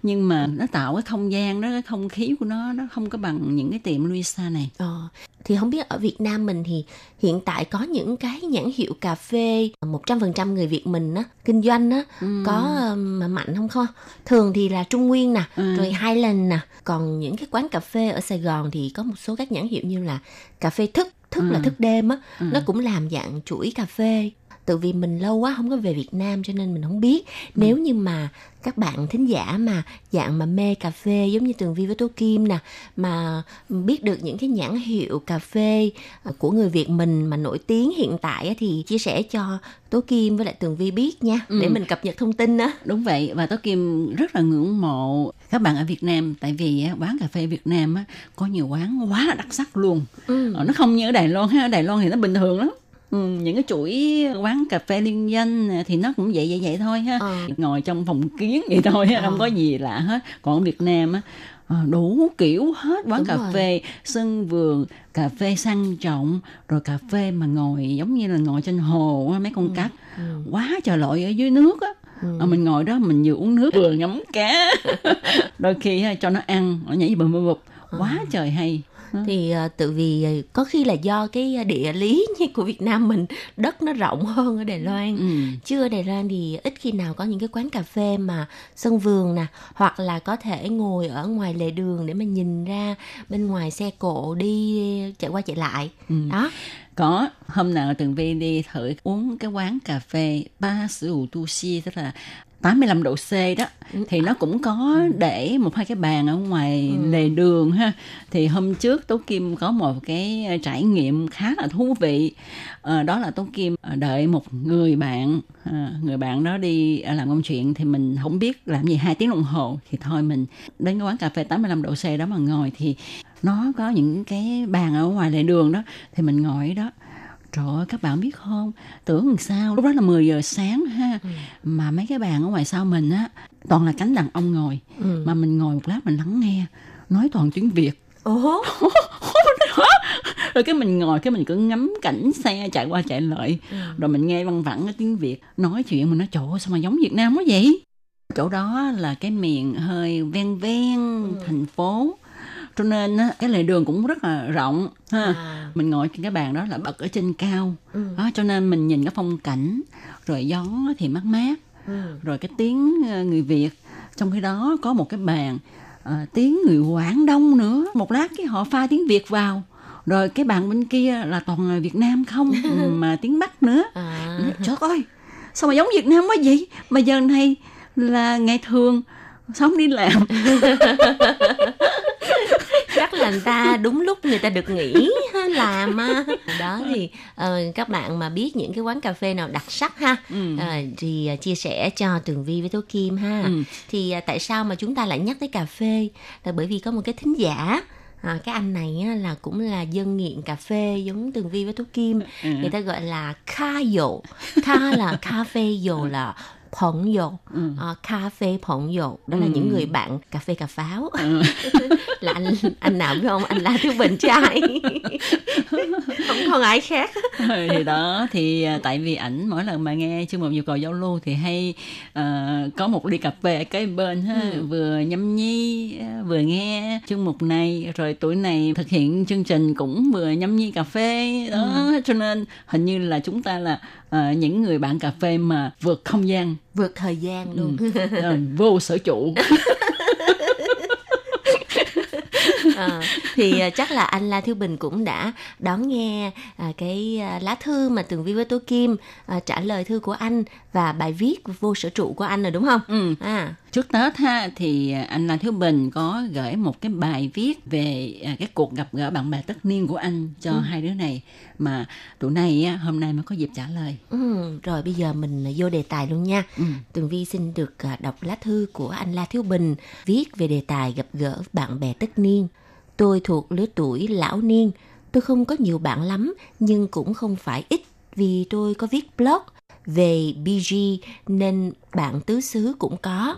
Nhưng mà nó tạo cái không gian đó cái không khí của nó nó không có bằng những cái tiệm Luisa này. Ờ. thì không biết ở Việt Nam mình thì hiện tại có những cái nhãn hiệu cà phê 100% người Việt mình á kinh doanh á có ừm, mà mạnh không không thường thì là Trung Nguyên nè Ừ. rồi Highland nè. Còn những cái quán cà phê ở Sài Gòn thì có một số các nhãn hiệu như là cà phê thức thức là Ừ. thức đêm á Ừ. nó cũng làm dạng chuỗi cà phê tự vì mình lâu quá không có về Việt Nam cho nên mình không biết nếu như mà các bạn thính giả mà dạng mà mê cà phê giống như Tường Vi với Tố Kim nè mà biết được những cái nhãn hiệu cà phê ờ, của người Việt mình mà nổi tiếng hiện tại thì chia sẻ cho Tố Kim với lại Tường Vi biết nha để Ừ. mình cập nhật thông tin á Đúng vậy và Tố Kim rất là ngưỡng mộ các bạn ở Việt Nam tại vì á, quán cà phê Việt Nam á, có nhiều quán quá đặc sắc luôn. ừ. Ờ, Nó không như ở Đài Loan ha, ở Đài Loan thì nó bình thường lắm. Ừ, những cái chuỗi quán cà phê liên danh thì nó cũng vậy vậy vậy thôi ha. Ờ. Ngồi trong phòng kiến vậy thôi, Ờ. không có gì lạ hết. Còn ở Việt Nam á ờ, đủ kiểu hết quán Đúng cà rồi. phê sân vườn cà phê sang trọng rồi cà phê mà ngồi giống như là ngồi trên hồ mấy con cát ừ. quá trời loại ở dưới nước á Ừ. Mình ngồi đó mình vừa uống nước vừa ngắm cá đôi khi ha, cho nó ăn nó nhảy bùm bụp quá trời hay thì ờ, tự vì ờ, có khi là do cái địa lý như của Việt Nam mình đất nó rộng hơn ở Đài Loan. Ừ. chứ ở Đài Loan thì ít khi nào có những cái quán cà phê mà sân vườn nè hoặc là có thể ngồi ở ngoài lề đường để mà nhìn ra bên ngoài xe cộ đi chạy qua chạy lại. Ừ. đó. Có hôm nào tường vi đi thử uống cái quán cà phê ba tu si tức là 85 độ C đó thì nó cũng có để một hai cái bàn ở ngoài lề đường ha. Thì hôm trước Tố Kim có một cái trải nghiệm khá là thú vị. Ờ, đó là Tố Kim ờ, đợi một người bạn ờ, người bạn đó đi ờ, làm công chuyện thì mình không biết làm gì hai tiếng đồng hồ thì thôi mình đến cái quán cà phê 85 độ C đó mà ngồi. Thì nó có những cái bàn ở ngoài lề đường đó thì mình ngồi đó Trời ơi, các bạn biết không, tưởng làm sao, lúc đó là 10 giờ sáng ha, mà mấy cái bàn ở ngoài sau mình á, toàn là cánh đàn ông ngồi, ừ. mà mình ngồi một lát mình lắng nghe, nói toàn tiếng Việt. Ồ, Rồi cái mình ngồi, cái mình cứ ngắm cảnh xe chạy qua chạy lại, rồi mình nghe văng vẳng cái tiếng Việt, nói chuyện mình nói ơi, sao mà giống Việt Nam quá vậy? Chỗ đó là cái miền hơi ven ven thành phố, cho nên á, cái lề đường cũng rất là rộng ha. À, mình ngồi trên cái bàn đó là bật ở trên cao. Ừ. đó, cho nên mình nhìn cái phong cảnh rồi gió thì mát mát Ừ. rồi cái tiếng ờ, người việt. Trong khi đó có một cái bàn ờ, tiếng người quảng đông nữa. Một lát cái họ pha tiếng việt vào. Rồi cái bàn bên kia là toàn là việt nam không mà tiếng bắc nữa. À, trời ơi sao mà giống việt nam quá vậy? Mà giờ này là ngày thường sống đi làm chắc là người ta đúng lúc người ta được nghỉ làm đó thì ờ, các bạn mà biết những cái quán cà phê nào đặc sắc ha Ừ. ờ, thì ờ, chia sẻ cho tường vi với tố kim ha. Ừ. thì à, tại sao mà chúng ta lại nhắc tới cà phê? Là bởi vì có một cái thính giả à, cái anh này á, là cũng là dân nghiện cà phê giống tường vi với tố kim. Ừ. người ta gọi là ca dụ ca là cà phê dụ là phỏng dụ Ừ. à, cà phê phỏng dụ đó là Ừ. những người bạn cà phê cà pháo Ừ. là anh anh nào biết không anh La Thiếu Bình trai không còn ai khác thì đó thì à, tại vì ảnh mỗi lần mà nghe chương mục nhu cầu giao lưu thì hay ờ, có một ly cà phê ở kế bên ha Ừ. vừa nhâm nhi à, vừa nghe chương mục này rồi tuổi này thực hiện chương trình cũng vừa nhâm nhi cà phê đó cho nên hình như là chúng ta là ờ, những người bạn cà phê mà vượt không gian vượt thời gian luôn. Ờ, vô sở trụ. Ờ, thì à, chắc là anh La Thiếu Bình cũng đã đón nghe à, cái à, lá thư mà Tường Vi với Tố Kim à, trả lời thư của anh và bài viết vô sở trụ của anh rồi đúng không? ừ. À, Trước Tết ha thì anh Lan Thiếu Bình có gửi một cái bài viết về à, cái cuộc gặp gỡ bạn bè tất niên của anh cho hai đứa này mà tụi này á, hôm nay mới có dịp trả lời. ừ, rồi bây giờ mình vô đề tài luôn nha. Ừ. Tường Vi xin được à, đọc lá thư của anh La Thiếu Bình viết về đề tài gặp gỡ bạn bè tất niên. Tôi thuộc lứa tuổi lão niên. Tôi không có nhiều bạn lắm nhưng cũng không phải ít vì tôi có viết blog về BG nên bạn tứ xứ cũng có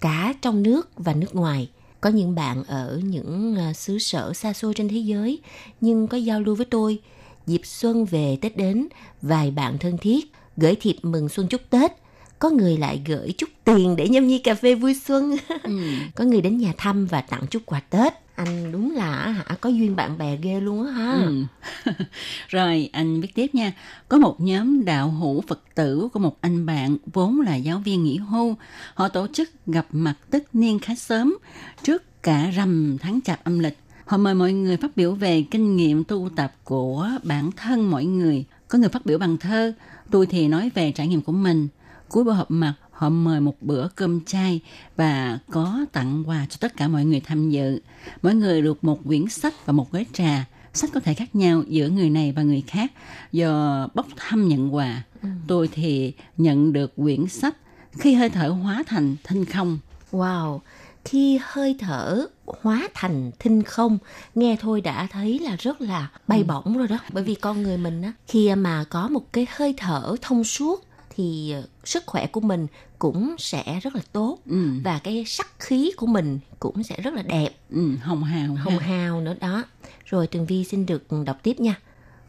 cả trong nước và nước ngoài. Có những bạn ở những à, xứ sở xa xôi trên thế giới nhưng có giao lưu với tôi. Dịp xuân về Tết đến, vài bạn thân thiết gửi thiệp mừng xuân chúc Tết. Có người lại gửi chút tiền để nhâm nhi cà phê vui xuân. Ừ. Có người đến nhà thăm và tặng chút quà Tết. Anh đúng là hả có duyên bạn bè ghê luôn á ha. Ừ. Rồi anh viết tiếp nha. Có một nhóm đạo hữu Phật tử của một anh bạn vốn là giáo viên nghỉ hưu. Họ tổ chức gặp mặt tất niên khá sớm trước cả rằm tháng chạp âm lịch. Họ mời mọi người phát biểu về kinh nghiệm tu tập của bản thân mỗi người. Có người phát biểu bằng thơ, tôi thì nói về trải nghiệm của mình. Cuối buổi họp mặt, họ mời một bữa cơm chay và có tặng quà cho tất cả mọi người tham dự. Mỗi người được một quyển sách và một gói trà. Sách có thể khác nhau giữa người này và người khác do bốc thăm nhận quà. Tôi thì nhận được quyển sách khi hơi thở hóa thành thinh không. Wow, khi hơi thở hóa thành thinh không, nghe thôi đã thấy là rất là bay bổng rồi đó. Bởi vì con người mình á, khi mà có một cái hơi thở thông suốt thì sức khỏe của mình cũng sẽ rất là tốt Ừ, và cái sắc khí của mình cũng sẽ rất là đẹp ừ, hồng hào. hồng hào nữa đó. Rồi Tường Vi xin được đọc tiếp nha.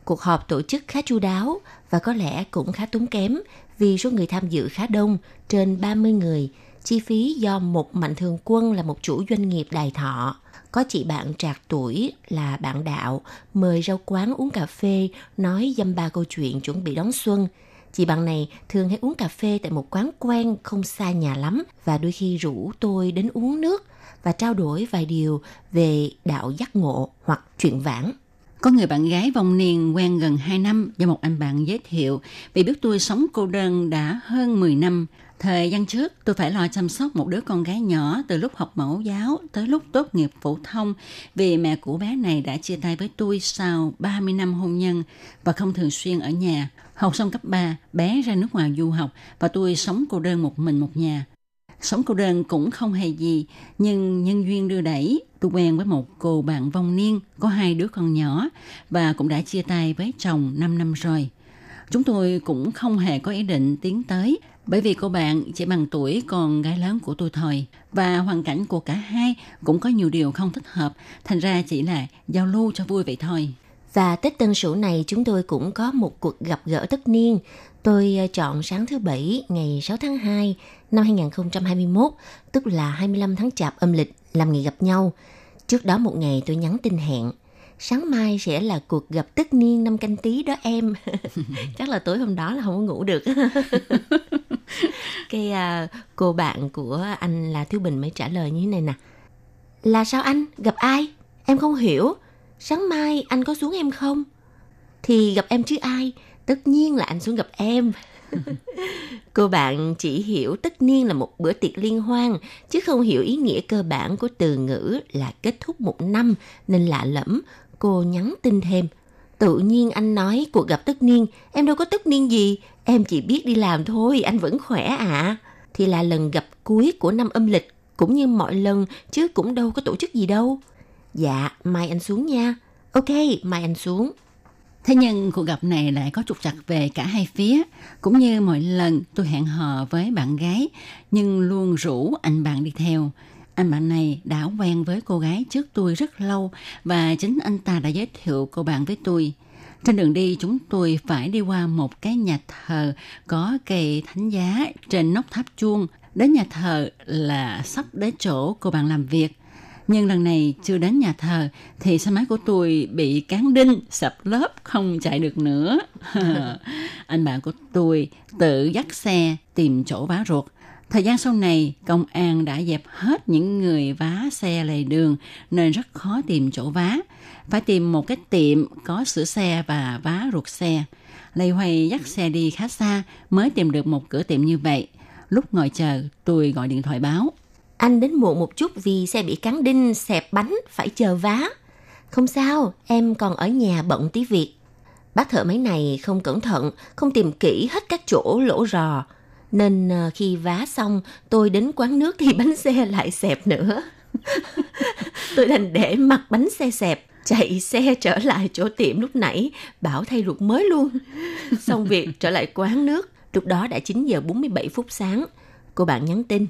Cuộc họp tổ chức khá chu đáo và có lẽ cũng khá tốn kém vì số người tham dự khá đông, trên 30 người. Chi phí do một mạnh thường quân là một chủ doanh nghiệp đài thọ. Có chị bạn trạc tuổi là bạn đạo, mời rau quán uống cà phê, nói dăm ba câu chuyện chuẩn bị đón xuân. Chị bạn này thường hay uống cà phê tại một quán quen không xa nhà lắm và đôi khi rủ tôi đến uống nước và trao đổi vài điều về đạo giác ngộ hoặc chuyện vãng. Có người bạn gái vong niên quen gần 2 năm do một anh bạn giới thiệu vì biết tôi sống cô đơn đã hơn 10 năm. Thời gian trước, tôi phải lo chăm sóc một đứa con gái nhỏ từ lúc học mẫu giáo tới lúc tốt nghiệp phổ thông vì mẹ của bé này đã chia tay với tôi sau 30 năm hôn nhân và không thường xuyên ở nhà. Học xong cấp 3, bé ra nước ngoài du học và tôi sống cô đơn một mình một nhà. Sống cô đơn cũng không hề gì, nhưng nhân duyên đưa đẩy, tôi quen với một cô bạn vong niên có hai đứa con nhỏ và cũng đã chia tay với chồng 5 năm rồi. Chúng tôi cũng không hề có ý định tiến tới bởi vì cô bạn chỉ bằng tuổi còn gái lớn của tôi thôi và hoàn cảnh của cả hai cũng có nhiều điều không thích hợp thành ra chỉ là giao lưu cho vui vậy thôi. Và Tết Tân Sửu này chúng tôi cũng có một cuộc gặp gỡ tất niên. Tôi ờ, chọn sáng thứ Bảy ngày 6 tháng 2 năm 2021, tức là 25 tháng Chạp âm lịch làm ngày gặp nhau. Trước đó một ngày tôi nhắn tin hẹn. Sáng mai sẽ là cuộc gặp tất niên năm canh tí đó em. Chắc là tối hôm đó là không có ngủ được. cái à, cô bạn của anh là Thiếu Bình mới trả lời như thế này nè. Là sao anh? Gặp ai? Em không hiểu. Sáng mai anh có xuống em không? Thì gặp em chứ ai? Tất nhiên là anh xuống gặp em. Cô bạn chỉ hiểu tất niên là một bữa tiệc liên hoan, chứ không hiểu ý nghĩa cơ bản của từ ngữ là kết thúc một năm, nên lạ lẫm. Cô nhắn tin thêm. Tự nhiên anh nói cuộc gặp tất niên, em đâu có tất niên gì, em chỉ biết đi làm thôi, anh vẫn khỏe ạ. À. Thì là lần gặp cuối của năm âm lịch, cũng như mọi lần, chứ cũng đâu có tổ chức gì đâu. Dạ, mai anh xuống nha. Ok, mai anh xuống. Thế nhưng cuộc gặp này lại có trục trặc về cả hai phía. Cũng như mọi lần tôi hẹn hò với bạn gái, nhưng luôn rủ anh bạn đi theo. Anh bạn này đã quen với cô gái trước tôi rất lâu và chính anh ta đã giới thiệu cô bạn với tôi. Trên đường đi chúng tôi phải đi qua một cái nhà thờ có cây thánh giá trên nóc tháp chuông. Đến nhà thờ là sắp đến chỗ cô bạn làm việc. Nhưng lần này chưa đến nhà thờ thì xe máy của tôi bị cán đinh, sập lớp, không chạy được nữa. Anh bạn của tôi tự dắt xe tìm chỗ vá ruột. Thời gian sau này, công an đã dẹp hết những người vá xe lề đường nên rất khó tìm chỗ vá. Phải tìm một cái tiệm có sửa xe và vá ruột xe. lê hoài dắt xe đi khá xa mới tìm được một cửa tiệm như vậy. Lúc ngồi chờ, tôi gọi điện thoại báo. Anh đến muộn một chút vì xe bị cắn đinh, xẹp bánh, phải chờ vá. Không sao, em còn ở nhà bận tí việc. Bác thợ máy này không cẩn thận, không tìm kỹ hết các chỗ lỗ rò. Nên ờ, khi vá xong, tôi đến quán nước thì bánh xe lại xẹp nữa. tôi đành để mặt bánh xe xẹp, chạy xe trở lại chỗ tiệm lúc nãy, bảo thay ruột mới luôn. Xong việc trở lại quán nước, lúc đó đã 9 giờ 47 phút sáng. Cô bạn nhắn tin,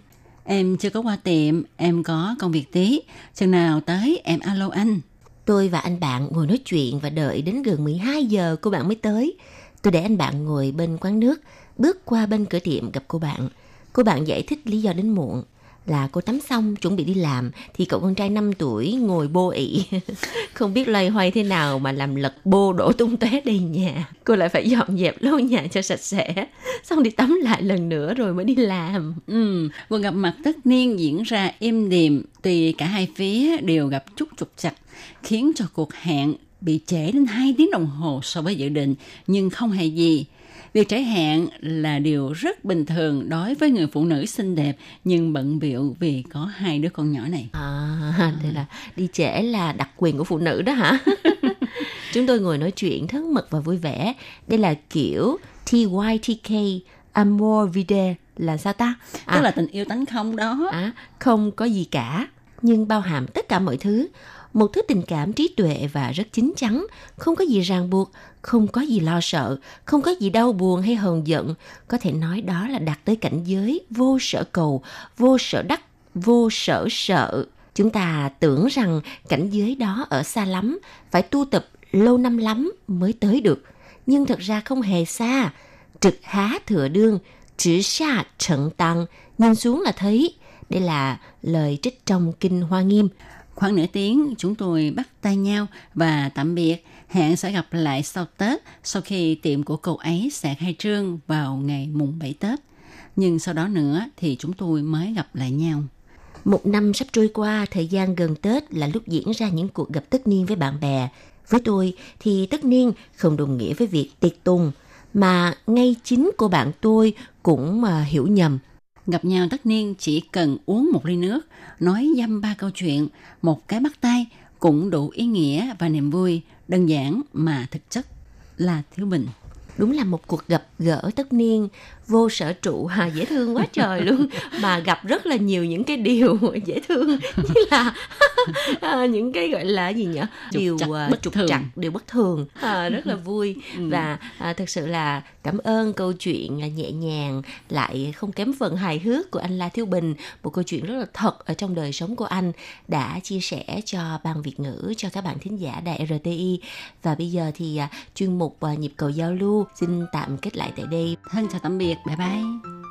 Em chưa có qua tiệm, em có công việc tí. Chừng nào tới em alo anh. Tôi và anh bạn ngồi nói chuyện và đợi đến gần 12 giờ cô bạn mới tới. Tôi để anh bạn ngồi bên quán nước, bước qua bên cửa tiệm gặp cô bạn. Cô bạn giải thích lý do đến muộn là cô tắm xong chuẩn bị đi làm thì cậu con trai 5 tuổi ngồi bô ị. Không biết loay hoay thế nào mà làm lật bô đổ tung tóe đầy nhà. Cô lại phải dọn dẹp lau nhà cho sạch sẽ. Xong đi tắm lại lần nữa rồi mới đi làm. Ừ, cuộc gặp mặt tất niên diễn ra êm đềm, tuy cả hai phía đều gặp chút trục trặc, khiến cho cuộc hẹn bị trễ đến 2 tiếng đồng hồ so với dự định, nhưng không hề gì. Việc trễ hẹn là điều rất bình thường đối với người phụ nữ xinh đẹp nhưng bận biệu vì có hai đứa con nhỏ này. À, đây là đi trễ là đặc quyền của phụ nữ đó hả? Chúng tôi ngồi nói chuyện thân mật và vui vẻ. Đây là kiểu TYTK, Amor Vide là sao ta? Tức là tình yêu tánh không đó. à, không có gì cả, nhưng bao hàm tất cả mọi thứ. Một thứ tình cảm trí tuệ và rất chín chắn, không có gì ràng buộc, không có gì lo sợ, không có gì đau buồn hay hờn giận. Có thể nói đó là đạt tới cảnh giới vô sở cầu, vô sở đắc, vô sở sợ. Chúng ta tưởng rằng cảnh giới đó ở xa lắm, phải tu tập lâu năm lắm mới tới được. Nhưng thật ra không hề xa. Trực há thừa đương, chỉ xa trận tăng, nhìn xuống là thấy. Đây là lời trích trong Kinh Hoa Nghiêm. Khoảng nửa tiếng chúng tôi bắt tay nhau và tạm biệt. Hẹn sẽ gặp lại sau Tết sau khi tiệm của cậu ấy sẽ khai trương vào ngày mùng 7 Tết. Nhưng sau đó nữa thì chúng tôi mới gặp lại nhau. Một năm sắp trôi qua, thời gian gần Tết là lúc diễn ra những cuộc gặp tất niên với bạn bè. Với tôi thì tất niên không đồng nghĩa với việc tiệc tùng, mà ngay chính cô bạn tôi cũng mà hiểu nhầm. Gặp nhau tất niên chỉ cần uống một ly nước, nói dăm ba câu chuyện, một cái bắt tay cũng đủ ý nghĩa và niềm vui, đơn giản mà thực chất là thiếu bình. Đúng là một cuộc gặp gỡ tất niên vô sở trụ à, dễ thương quá trời luôn. Mà gặp rất là nhiều những cái điều dễ thương như là à, những cái gọi là gì nhỉ Trục điều trặc, à, bất trục thường. trặc điều bất thường. À, rất là vui. Và à, thực sự là cảm ơn câu chuyện à, nhẹ nhàng lại không kém phần hài hước của anh La Thiếu Bình. Một câu chuyện rất là thật ở trong đời sống của anh đã chia sẻ cho ban Việt ngữ cho các bạn thính giả đài RTI và bây giờ thì à, chuyên mục nhịp cầu giao lưu xin tạm kết lại tại đây. Thân chào tạm biệt, 拜拜。